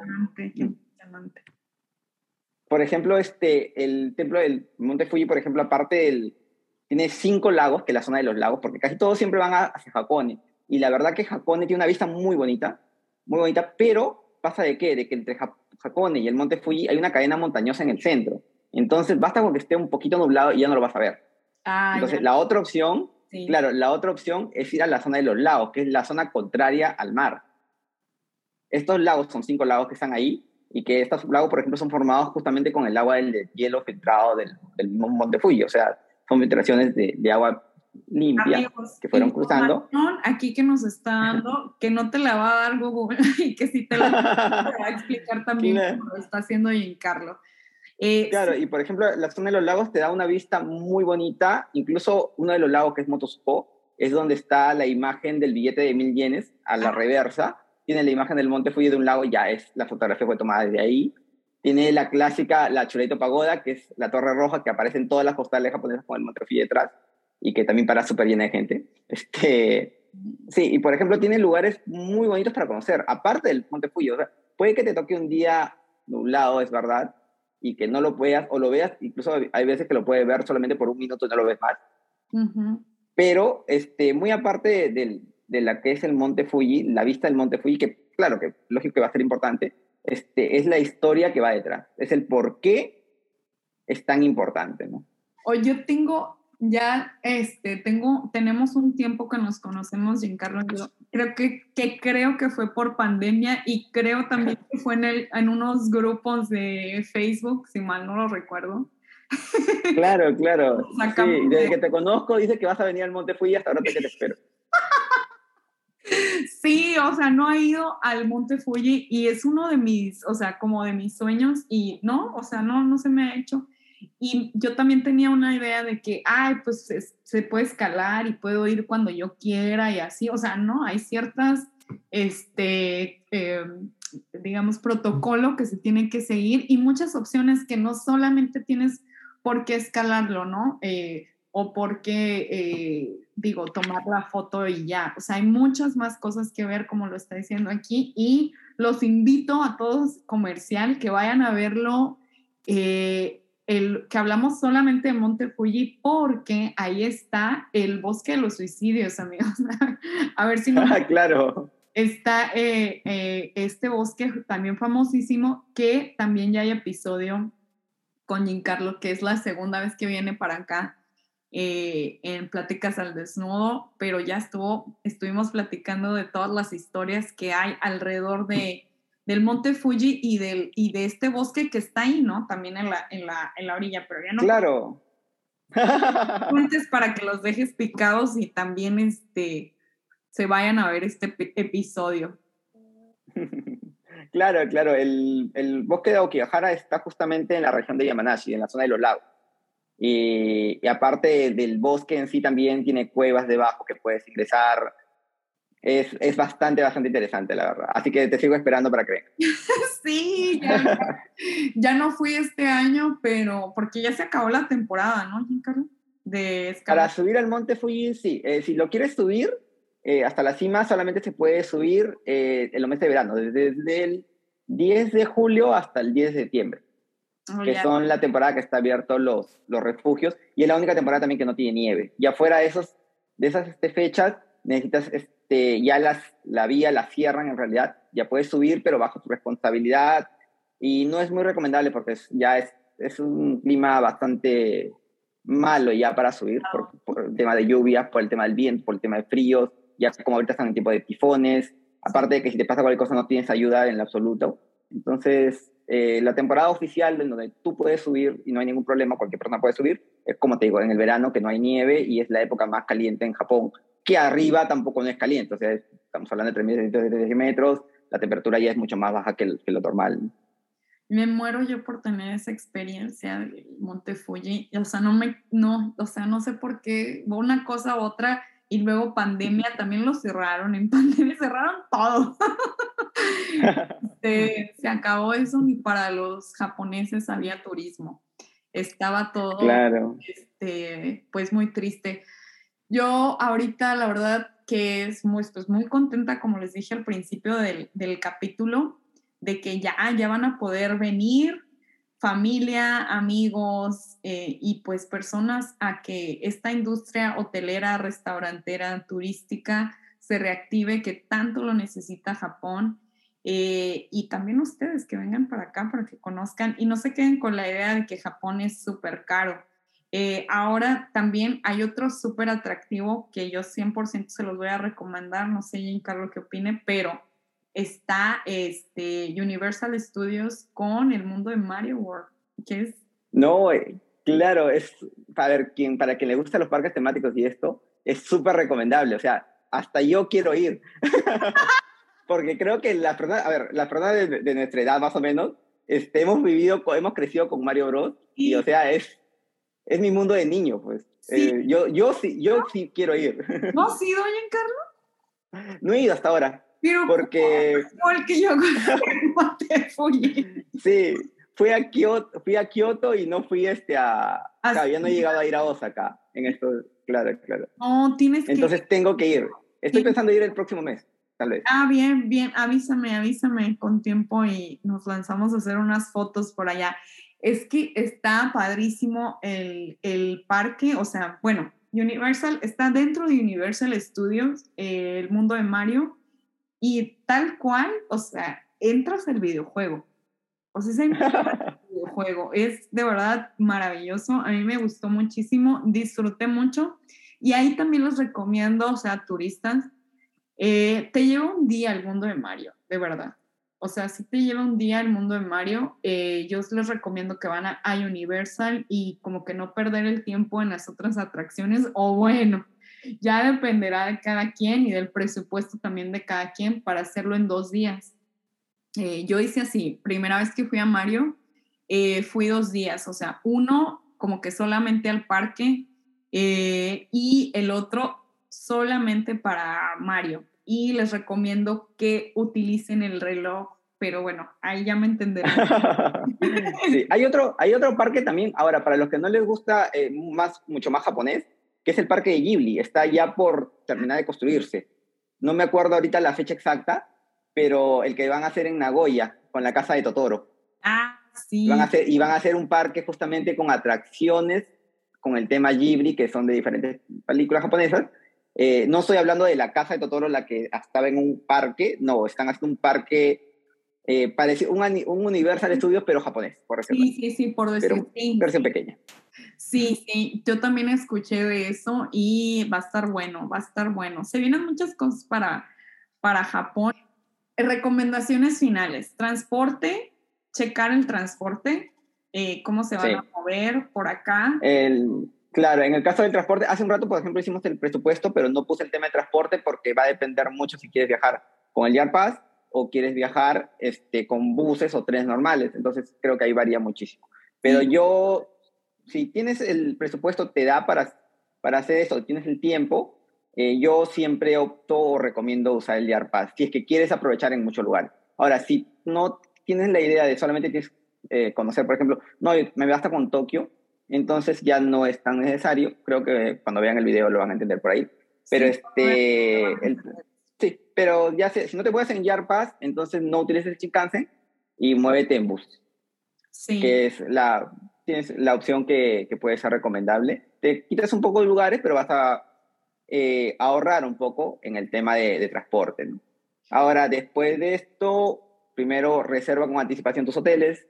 por ejemplo, este, el templo del Monte Fuji, por ejemplo, aparte del, tiene cinco lagos, que es la zona de los lagos, porque casi todos siempre van hacia Hakone. Y la verdad que Hakone tiene una vista muy bonita, muy bonita, pero pasa de qué? De que entre Hakone y el Monte Fuji hay una cadena montañosa en el centro. Entonces, basta con que esté un poquito nublado y ya no lo vas a ver. Ah, Entonces, la otra opción, claro, la otra opción es ir a la zona de los lagos, que es la zona contraria al mar. Estos lagos son cinco lagos que están ahí y que estos lagos, por ejemplo, son formados justamente con el agua del hielo filtrado del, del Monte Fuji. O sea, son filtraciones de, agua limpia que fueron cruzando. Aquí que nos está dando, que no te la va a dar Google y que sí te la va a explicar también como lo está haciendo Giancarlo. Eh, claro, y por ejemplo, la zona de los lagos te da una vista muy bonita, incluso uno de los lagos que es Motospo, es donde está la imagen del billete de mil yenes a la reversa, tiene la imagen del Monte Fuji de un lago, ya es, la fotografía fue tomada desde ahí, tiene la clásica, la Chureito Pagoda, que es la torre roja que aparece en todas las postales japonesas con el Monte Fuji detrás, y que también para súper llena de gente. Este, sí, y por ejemplo tiene lugares muy bonitos para conocer, aparte del Monte Fuji, o sea, puede que te toque un día nublado, es verdad, y que no lo puedas, o lo veas, incluso hay veces que lo puedes ver solamente por un minuto y no lo ves más. Pero este, muy aparte de, de, la que es el Monte Fuji, la vista del Monte Fuji, que claro que lógico que va a ser importante, este, es la historia que va detrás, es el por qué es tan importante, ¿no? O yo tengo, ya, este, tengo, tenemos un tiempo que nos conocemos, Giancarlo, yo creo que, que creo que fue por pandemia y creo también que fue en, el, en unos grupos de Facebook, si mal no lo recuerdo. Claro, claro. Sí, desde que te conozco dice que vas a venir al Monte Fuji hasta ahora que te espero. Sí, o sea, no he ido al Monte Fuji y es uno de mis, o sea, como de mis sueños y no, o sea, no, no se me ha hecho. Y yo también tenía una idea de que, ay, pues se, puede escalar y puedo ir cuando yo quiera y así, o sea, no, hay ciertas, este, em, digamos, protocolo que se tiene que seguir y muchas opciones que no solamente tienes por qué escalarlo, ¿no? Eh, o por qué, eh, digo, tomar la foto y ya. O sea, hay muchas más cosas que ver, como lo está diciendo aquí, y los invito a todos comercial que vayan a verlo. Eh, el, que hablamos solamente de Monte Fuji porque ahí está el bosque de los suicidios, amigos. a ver si no. claro. Está eh, este bosque también famosísimo que también ya hay episodio con Giancarlo, que es la segunda vez que viene para acá eh, en Pláticas al Desnudo, pero ya estuvo, estuvimos platicando de todas las historias que hay alrededor de, del Monte Fuji y, del, y de este bosque que está ahí, ¿no? También en la, en la, en la orilla, pero ya no. Claro. Antes para que los dejes picados y también este, se vayan a ver este episodio. Claro, claro. El, el bosque de Aokigahara está justamente en la región de Yamanashi, en la zona de los lagos. Y, aparte del bosque en sí también tiene cuevas debajo que puedes ingresar. Es, es, bastante, bastante interesante, la verdad. Así que te sigo esperando para que vengas. sí, ya, ya, no fui este año, pero porque ya se acabó la temporada, ¿no, Giancarlo? De Para subir al monte Fuji, sí. Eh, si lo quieres subir, eh, hasta la cima solamente se puede subir eh, en los meses de verano, desde, el 10 de julio hasta el 10 de septiembre, oh, que son la temporada que está abierto los, los refugios y es la única temporada también que no tiene nieve. Y afuera de, esos, de esas este, fechas necesitas, este, ya las, la vía la cierran en realidad, ya puedes subir pero bajo tu responsabilidad. Y no es muy recomendable porque ya es, es un clima bastante malo ya para subir por, por, el tema de lluvia, por el tema del viento, por el tema de fríos ya como ahorita están en tiempo de tifones, aparte de que si te pasa cualquier cosa no tienes ayuda en absoluto. Entonces, eh, la temporada oficial en donde tú puedes subir y no hay ningún problema, cualquier persona puede subir, es como te digo, en el verano que no hay nieve y es la época más caliente en Japón, que arriba tampoco no es caliente, o sea, estamos hablando de 3.700 metros, la temperatura ya es mucho más baja que, lo normal. Me muero yo por tener esa experiencia de Monte Fuji, o sea, no me, no, o sea, no sé por qué, una cosa u otra, y luego pandemia también lo cerraron, en pandemia cerraron todo. se, se, acabó eso, ni para los japoneses había turismo. Estaba todo, claro. este, pues muy triste. Yo ahorita, la verdad, que es muy, pues contenta, como les dije al principio del, del capítulo, de que ya, ya van a poder venir familia, amigos eh, y pues personas a que esta industria hotelera, restaurantera, turística se reactive, que tanto lo necesita Japón. Eh, y también ustedes que vengan para acá para que conozcan y no se queden con la idea de que Japón es súper caro. Eh, ahora también hay otro súper atractivo que yo 100% se los voy a recomendar, no sé, Carlos qué opine, pero está este, Universal Studios con el mundo de Mario World, que es... No, eh, claro, es, para quien, para quien le gustan los parques temáticos y esto, es súper recomendable. O sea, hasta yo quiero ir. Porque creo que la persona, a ver, la persona de, de, nuestra edad más o menos, este, hemos vivido, hemos crecido con Mario Bros. Y, o sea, es, es mi mundo de niño, pues. Eh, yo, yo, sí, yo sí quiero ir. ¿No has ido, Carlos? No he ido hasta ahora. Pero porque... que yo te fui. Sí, fui a Kioto, fui a Kioto y no fui este a... ya no he llegado a ir a Osaka en esto, claro, claro. No, tienes Entonces tengo que ir. Estoy pensando ir el próximo mes, tal vez. Ah, bien, bien, avísame, avísame con tiempo y nos lanzamos a hacer unas fotos por allá. Es que está padrísimo el, el parque, o sea, bueno, Universal está dentro de Universal Studios, el mundo de Mario, y tal cual, o sea, entras al videojuego. O sea, es videojuego. Es de verdad maravilloso. A mí me gustó muchísimo, disfruté mucho. Y ahí también los recomiendo, o sea, turistas, eh, te lleva un día al mundo de Mario, de verdad. O sea, si te lleva un día al mundo de Mario, eh, yo les recomiendo que van a, a Universal y como que no perder el tiempo en las otras atracciones, o bueno, ya dependerá de cada quien y del presupuesto también de cada quien para hacerlo en dos días. Eh, yo hice así, primera vez que fui a Mario, eh, fui dos días, o sea, uno como que solamente al parque eh, y el otro solamente para Mario. Y les recomiendo que utilicen el reloj, pero bueno, ahí ya me entenderán. sí, hay otro, hay otro parque también, ahora, para los que no les gusta más, mucho más japonés, que es el parque de Ghibli. Está ya por terminar de construirse. No me acuerdo ahorita la fecha exacta, pero el que van a hacer en Nagoya, con la casa de Totoro. Ah, sí. Van a hacer, y van a hacer un parque justamente con atracciones con el tema Ghibli, que son de diferentes películas japonesas. Eh, no estoy hablando de la casa de Totoro, la que estaba en un parque, no, están haciendo un parque eh, parecido, un, un Universal Studios, pero japonés, por decirlo Sí, sí, sí, por decirlo. Versión pequeña. Sí, sí, yo también escuché de eso y va a estar bueno, va a estar bueno. Se vienen muchas cosas para, para Japón. Recomendaciones finales. Transporte, checar el transporte, eh, cómo se van a mover por acá. El, claro, en el caso del transporte, hace un rato, por ejemplo, hicimos el presupuesto, pero no puse el tema de transporte porque va a depender mucho si quieres viajar con el Yard Pass o quieres viajar este, con buses o trenes normales. Entonces, creo que ahí varía muchísimo. Pero yo si tienes el presupuesto, te da para, para hacer eso, tienes el tiempo, eh, yo siempre opto o recomiendo usar el Pass, si es que quieres aprovechar en muchos lugares. Ahora, si no tienes la idea de solamente tienes eh, conocer, por ejemplo, no, me basta con Tokio, entonces ya no es tan necesario. Creo que cuando vean el video lo van a entender por ahí. Pero sí, este, sí, pero ya sé, si no te puedes en Pass, entonces no utilices el Shinkansen y muévete en bus. Sí. Que es la, tienes la opción que, que, puede ser recomendable. Te quitas un poco de lugares, pero vas a eh, ahorrar un poco en el tema de, transporte. Ahora, después de esto, primero reserva con anticipación tus hoteles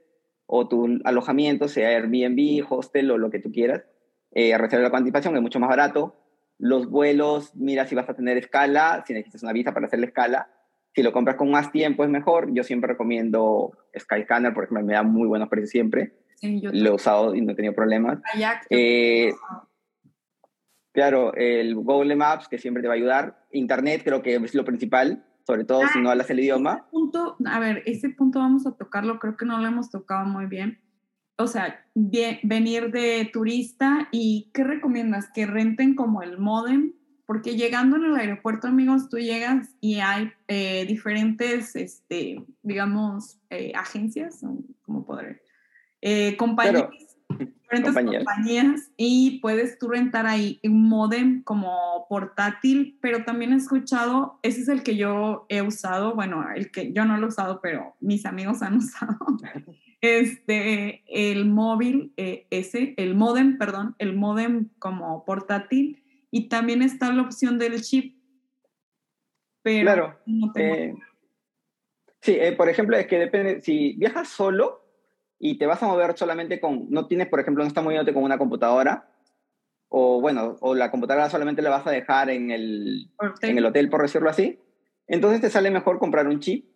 o tu alojamiento, sea Airbnb, hostel o lo que tú quieras. Eh, reserva con anticipación, es mucho más barato. Los vuelos, mira si vas a tener escala, si necesitas una visa para hacer la escala. Si lo compras con más tiempo es mejor. Yo siempre recomiendo Skyscanner, por ejemplo, me da muy buenos precios siempre lo he usado y no he tenido problemas. Eh, claro, el Google Maps, que siempre te va a ayudar. Internet creo que es lo principal, sobre todo si no hablas el idioma. Punto, a ver, ese punto vamos a tocarlo, creo que no lo hemos tocado muy bien. O sea, venir de turista y ¿qué recomiendas? Que renten como el modem, porque llegando en el aeropuerto, amigos, tú llegas y hay eh, diferentes, este, digamos, eh, agencias, como podré eh, compañías, diferentes compañías. y puedes tú rentar ahí un modem como portátil, pero también he escuchado, ese es el que yo he usado, bueno, el que yo no lo he usado, pero mis amigos han usado, este, el móvil, eh, ese, el modem, perdón, el modem como portátil, y también está la opción del chip. Pero claro. Eh, sí, por ejemplo, es que depende, si viajas solo, y te vas a mover solamente con, no tienes, por ejemplo, no estás moviéndote con una computadora, o bueno, o la computadora solamente la vas a dejar en el, en el hotel, por decirlo así, entonces te sale mejor comprar un chip,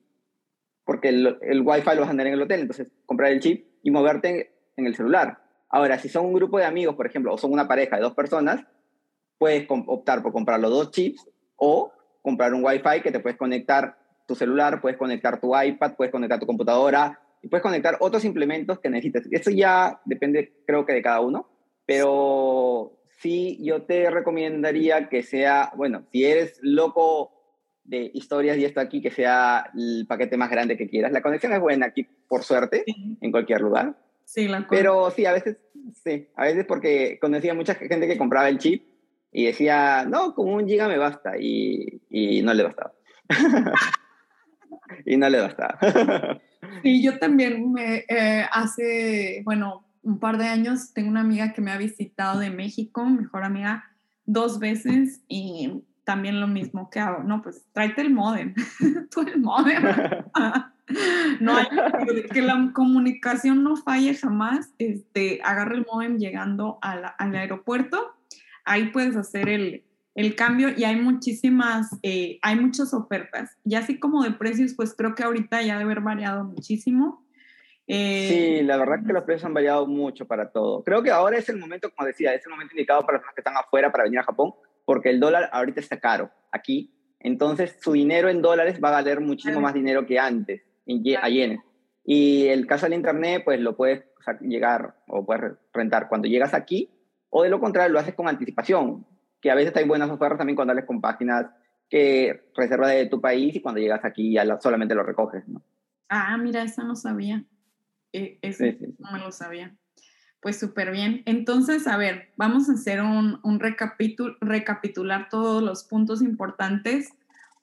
porque el, el Wi-Fi lo vas a tener en el hotel, entonces comprar el chip y moverte en el celular. Ahora, si son un grupo de amigos, por ejemplo, o son una pareja de dos personas, puedes optar por comprar los dos chips o comprar un Wi-Fi que te puedes conectar tu celular, puedes conectar tu iPad, puedes conectar tu computadora y puedes conectar otros implementos que necesites. Eso ya depende, creo que de cada uno, pero sí, yo te recomendaría que sea, bueno, si eres loco de historias y esto aquí, que sea el paquete más grande que quieras. La conexión es buena aquí, por suerte, en cualquier lugar. Sí, la Pero sí, a veces, sí, a veces porque conocía mucha gente que compraba el chip y decía, no, con un giga me basta, y, y no le bastaba. y no le bastaba. sí, yo también me, eh, hace, bueno, un par de años tengo una amiga que me ha visitado de México, mejor amiga, dos veces y también lo mismo que hago, no, pues tráete el modem, tú el modem. no hay que la comunicación no falle jamás, este, agarra el modem llegando al aeropuerto, ahí puedes hacer el, el cambio y hay muchísimas, eh, hay muchas ofertas. Y así como de precios, pues creo que ahorita ya debe haber variado muchísimo. Eh, sí, la verdad es que los precios han variado mucho para todo. Creo que ahora es el momento, como decía, es el momento indicado para los que están afuera para venir a Japón, porque el dólar ahorita está caro aquí. Entonces, su dinero en dólares va a valer muchísimo más dinero que antes, en, a yenes. Y el caso del Internet, pues lo puedes llegar o puedes rentar cuando llegas aquí, o de lo contrario, lo haces con anticipación, que a veces hay buenas ofertas también cuando hables con páginas que reserva de tu país y cuando llegas aquí ya solamente lo recoges, ¿no? Ah, mira, esa no sabía. E, eso no me lo sabía. Pues súper bien. Entonces, a ver, vamos a hacer un, un recapitular todos los puntos importantes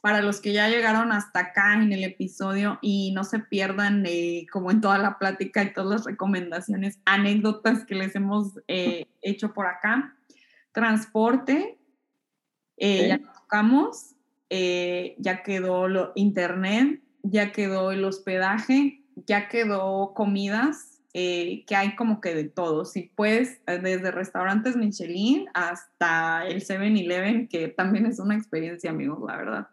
para los que ya llegaron hasta acá en el episodio y no se pierdan, eh, como en toda la plática y todas las recomendaciones, anécdotas que les hemos eh, hecho por acá. Transporte, eh, ya tocamos, ya quedó lo, internet, ya quedó el hospedaje, ya quedó comidas, eh, que hay como que de todo. Si puedes, eh, desde restaurantes Michelin hasta el 7-Eleven, que también es una experiencia, amigos, la verdad.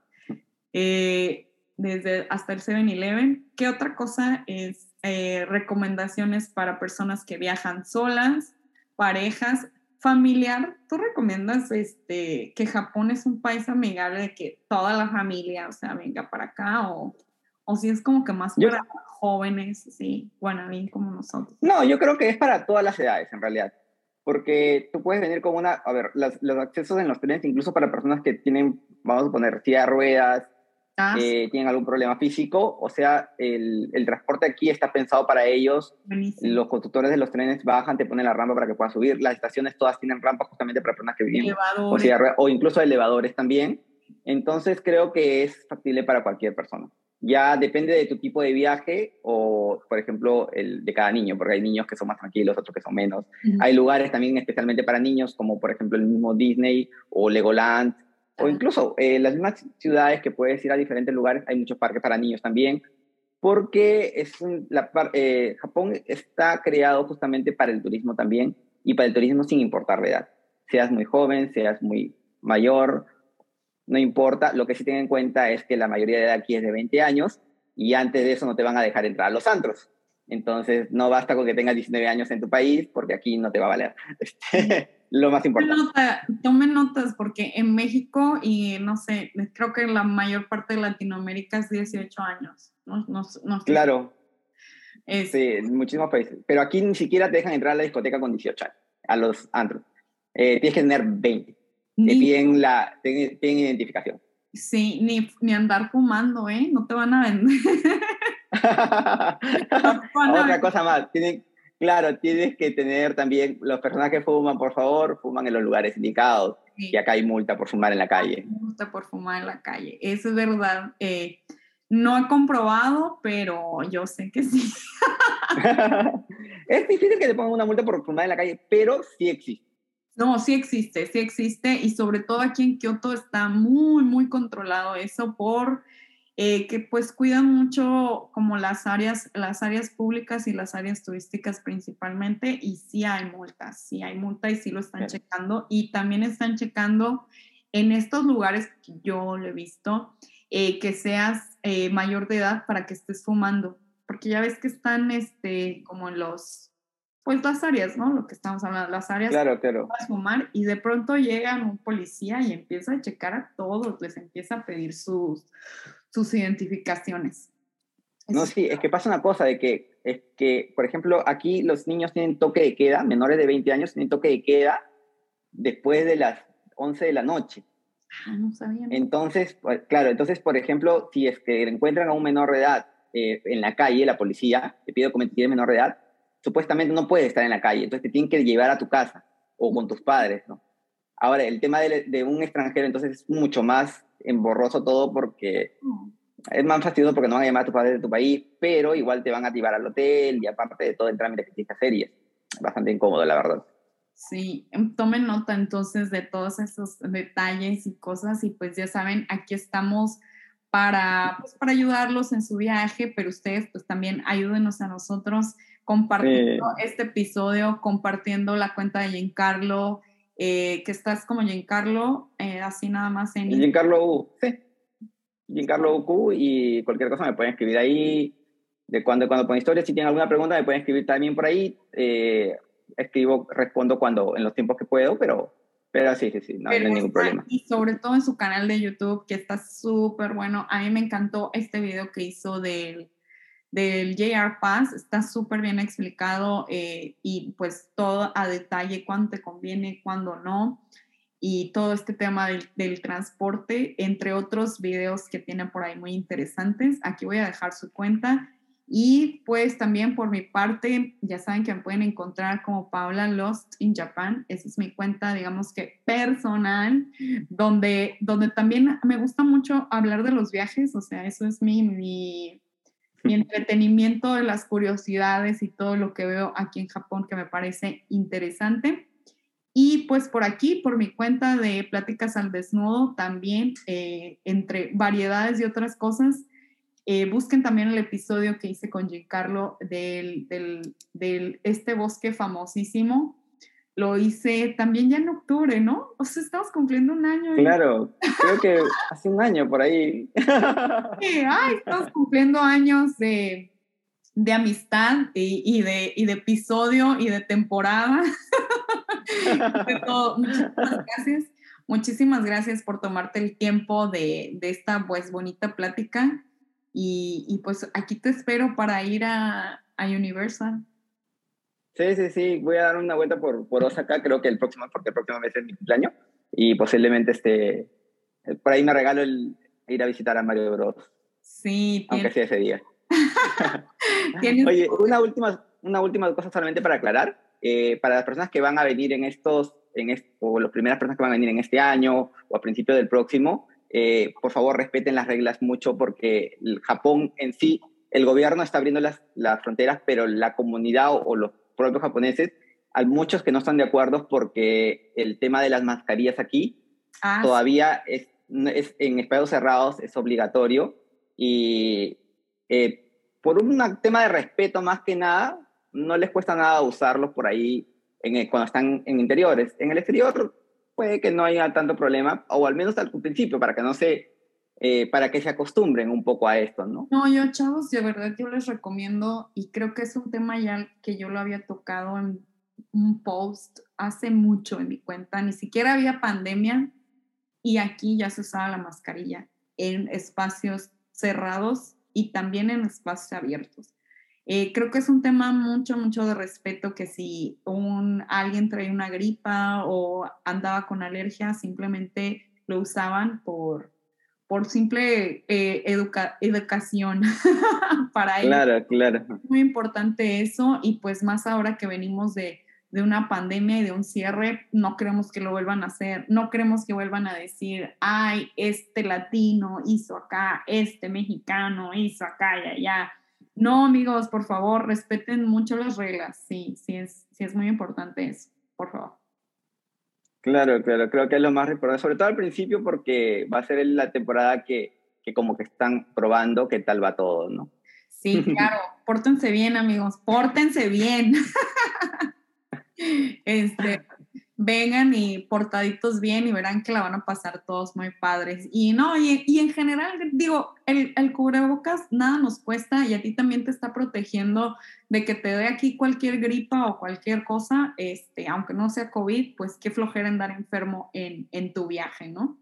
Eh, desde hasta el 7-Eleven. ¿Qué otra cosa es recomendaciones para personas que viajan solas, parejas, familiar? ¿Tú recomiendas este, que Japón es un país amigable de que toda la familia, o sea, venga para acá o, o si es como que más para jóvenes, sí, bien como nosotros. No, yo creo que es para todas las edades, en realidad. Porque tú puedes venir con una, a ver, los accesos en los trenes, incluso para personas que tienen, vamos a poner, silla ruedas, eh, tienen algún problema físico, o sea, el, el, transporte aquí está pensado para ellos. Los conductores de los trenes bajan, te ponen la rampa para que puedas subir. Las estaciones todas tienen rampas justamente para personas que viven o, o incluso elevadores también. Entonces creo que es factible para cualquier persona. Ya depende de tu tipo de viaje o, por ejemplo, el de cada niño, porque hay niños que son más tranquilos, otros que son menos. Hay lugares también especialmente para niños, como por ejemplo el mismo Disney o Legoland, o incluso eh, las mismas ciudades que puedes ir a diferentes lugares, hay muchos parques para niños también, porque es la, eh, Japón está creado justamente para el turismo también y para el turismo sin importar la edad. Seas muy joven, seas muy mayor, no importa, lo que sí ten en cuenta es que la mayoría de edad aquí es de 20 años y antes de eso no te van a dejar entrar a los antros. Entonces, no basta con que tengas 19 años en tu país, porque aquí no te va a valer. Este, lo más importante. tomen notas, porque en México y no sé, creo que en la mayor parte de Latinoamérica es 18 años. claro. Sí, en muchísimos países. Pero aquí ni siquiera te dejan entrar a la discoteca con 18 años, a los antros. Eh, tienes que tener 20 te piden, la, identificación. Sí, ni, ni, andar fumando, ¿eh? No te van a vender. Otra cosa más, tienen, claro, tienes que tener también, los personas que fuman, por favor, fuman en los lugares indicados. Y acá hay multa por fumar en la calle. Multa por fumar en la calle, eso es verdad. Eh, no he comprobado, pero yo sé que sí. es difícil que te pongan una multa por fumar en la calle, pero sí existe. No, sí existe, sí existe y sobre todo aquí en Kioto está muy, muy controlado eso por eh, que pues cuidan mucho como las áreas, las áreas públicas y las áreas turísticas principalmente y sí hay multas, sí hay multa y sí lo están checando y también están checando en estos lugares que yo lo he visto eh, que seas eh, mayor de edad para que estés fumando, porque ya ves que están este, como en los pues las áreas, ¿no? Lo que estamos hablando, las áreas claro, claro. para fumar y de pronto llega un policía y empieza a checar a todos, les empieza a pedir sus, sus identificaciones. No, sí, es que pasa una cosa de que, es que, por ejemplo, aquí los niños tienen toque de queda, menores de 20 años tienen toque de queda después de las 11 de la noche. Ah, no sabía. Entonces, pues, claro, entonces, por ejemplo, si es que encuentran a un menor de edad eh, en la calle, la policía te pide que tiene menor de edad, supuestamente no puedes estar en la calle, entonces te tienen que llevar a tu casa o con tus padres, ¿no? Ahora, el tema de, un extranjero, entonces es mucho más emborroso todo porque es más fastidioso porque no van a llamar a tus padres de tu país, pero igual te van a llevar al hotel y aparte de todo el trámite que tienes que hacer y es bastante incómodo, la verdad. Sí, em, tomen nota entonces de todos esos detalles y cosas y pues ya saben, aquí estamos para, pues, para ayudarlos en su viaje, pero ustedes pues también ayúdenos a nosotros compartiendo este episodio, compartiendo la cuenta de Giancarlo, eh, que estás como Giancarlo, eh, así nada más en... Giancarlo U, sí. Giancarlo UQ y cualquier cosa me pueden escribir ahí. De cuando, cuando ponen historias, si tienen alguna pregunta me pueden escribir también por ahí. Eh, escribo, respondo cuando, en los tiempos que puedo, pero pero sí, sí, sí, no, hay ningún problema. Y sobre todo en su canal de YouTube, que está súper bueno. A mí me encantó este video que hizo del, del JR Pass, está súper bien explicado eh, y pues todo a detalle, cuándo te conviene, cuándo no. Y todo este tema del, del transporte, entre otros videos que tiene por ahí muy interesantes. Aquí voy a dejar su cuenta y pues también por mi parte, ya saben que me pueden encontrar como Paula Lost in Japan. Esa es mi cuenta, digamos que personal, donde, donde también me gusta mucho hablar de los viajes. O sea, eso es mi, mi, mi entretenimiento de las curiosidades y todo lo que veo aquí en Japón que me parece interesante. Y pues por aquí, por mi cuenta de Pláticas al Desnudo, también eh, entre variedades y otras cosas, eh, busquen también el episodio que hice con Giancarlo del, del, del, este bosque famosísimo. Lo hice también ya en octubre, ¿no? O sea, estamos cumpliendo un año. Claro, creo que hace un año por ahí. Sí, ay, estamos cumpliendo años de, de amistad y, y, de, y de episodio y de temporada. de todo. Muchísimas gracias. Muchísimas gracias por tomarte el tiempo de, de esta pues bonita plática. Y, pues aquí te espero para ir a, Universal. Sí, sí, sí, voy a dar una vuelta por, por Osaka, creo que el próximo, porque el próximo mes es mi cumpleaños, y posiblemente este, por ahí me regalo el ir a visitar a Mario Bros. Sí, aunque sea ese día. Oye, una última, una última cosa solamente para aclarar, eh, para las personas que van a venir en estos, en o las primeras personas que van a venir en este año o a principio del próximo, eh, por favor respeten las reglas mucho porque el Japón en sí, el gobierno está abriendo las, las fronteras, pero la comunidad o, los propios japoneses, hay muchos que no están de acuerdo porque el tema de las mascarillas aquí ah, todavía es, es, en espacios cerrados es obligatorio y eh, por un tema de respeto más que nada, no les cuesta nada usarlos por ahí en cuando están en interiores. En el exterior puede que no haya tanto problema, o al menos al principio, para que no se, eh, para que se acostumbren un poco a esto, ¿no? No, yo, chavos, de verdad yo les recomiendo, y creo que es un tema ya que yo lo había tocado en un post hace mucho en mi cuenta, ni siquiera había pandemia, y aquí ya se usaba la mascarilla en espacios cerrados y también en espacios abiertos. Eh, creo que es un tema mucho, mucho de respeto que si un, alguien trae una gripa o andaba con alergia, simplemente lo usaban por, por simple eh, educación para ellos. Claro, claro. muy importante eso y pues más ahora que venimos de, de una pandemia y de un cierre, no queremos que lo vuelvan a hacer, no queremos que vuelvan a decir, ay, este latino hizo acá, este mexicano hizo acá y allá no, amigos, por favor, respeten mucho las reglas. Sí, sí es, sí es muy importante eso, por favor. Claro, claro, creo que es lo más importante, sobre todo al principio porque va a ser la temporada que, que como que están probando qué tal va todo, ¿no? Sí, claro, pórtense bien, amigos, pórtense bien. este, vengan y portaditos bien y verán que la van a pasar todos muy padres. Y no, y, y en general, digo, el, el, cubrebocas nada nos cuesta y a ti también te está protegiendo de que te dé aquí cualquier gripa o cualquier cosa, este, aunque no sea COVID, pues qué flojera andar enfermo en, en tu viaje, ¿no?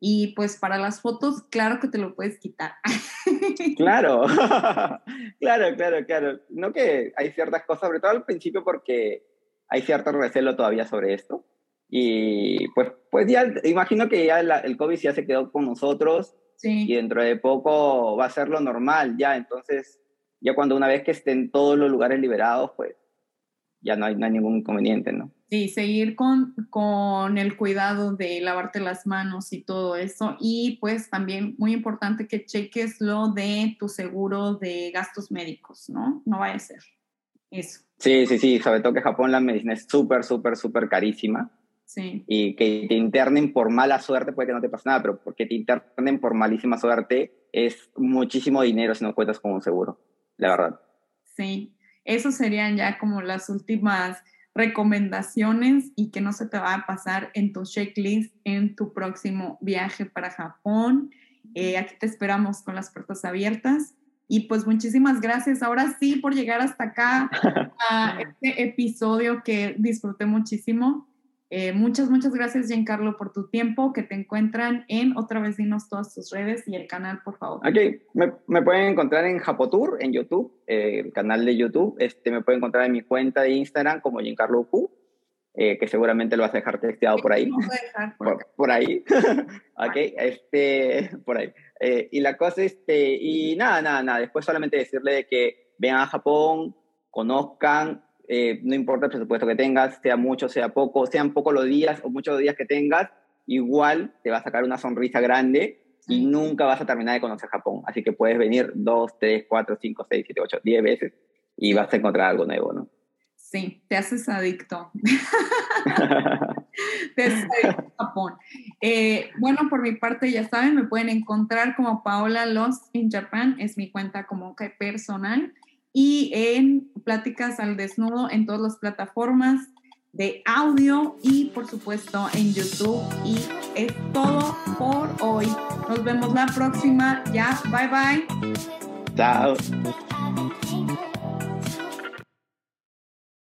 Y pues para las fotos, claro que te lo puedes quitar. Claro, claro, claro, claro. No que hay ciertas cosas, sobre todo al principio porque hay cierto recelo todavía sobre esto. Y pues, pues ya imagino que ya el COVID ya se quedó con nosotros sí. y dentro de poco va a ser lo normal ya. Entonces, ya cuando una vez que estén todos los lugares liberados, pues ya no hay, no hay ningún inconveniente, ¿no? Sí, seguir con, con el cuidado de lavarte las manos y todo eso. Y pues también muy importante que cheques lo de tu seguro de gastos médicos, ¿no? No vaya a ser eso. Sí, sí, sí, sobre todo que Japón la medicina es súper, súper, súper carísima. Sí. Y que te internen por mala suerte, puede que no te pase nada, pero porque te internen por malísima suerte es muchísimo dinero si no cuentas con un seguro, la verdad. Sí, esos serían ya como las últimas recomendaciones y que no se te va a pasar en tu checklist en tu próximo viaje para Japón. Eh, aquí te esperamos con las puertas abiertas. Y pues muchísimas gracias ahora sí por llegar hasta acá a este episodio que disfruté muchísimo. Eh, muchas, muchas gracias, Giancarlo, por tu tiempo. Que te encuentran en otra vez dinos todas tus redes y el canal, por favor. Ok, me, me pueden encontrar en Japotour, en YouTube, eh, el canal de YouTube. Este, me pueden encontrar en mi cuenta de Instagram como Giancarlo Q, eh, que seguramente lo vas a dejar texteado por ahí. Dejar por, por, ahí. ok, este, por ahí. Eh, y la cosa, este, y nada, nada, nada. Después solamente decirle que vengan a Japón, conozcan, eh, no importa el presupuesto que tengas, sea mucho, sea poco, sean pocos los días o muchos días que tengas, igual te va a sacar una sonrisa grande y nunca vas a terminar de conocer Japón. Así que puedes venir dos, tres, cuatro, cinco, seis, siete, ocho, diez veces y vas a encontrar algo nuevo, ¿no? Sí, te haces adicto. te haces adicto a Japón. Eh, bueno, por mi parte, ya saben, me pueden encontrar como Paola Lost in Japan, es mi cuenta como que personal, y en Pláticas al Desnudo en todas las plataformas de audio y por supuesto en YouTube. Y es todo por hoy. Nos vemos la próxima. Ya, bye bye. Chao.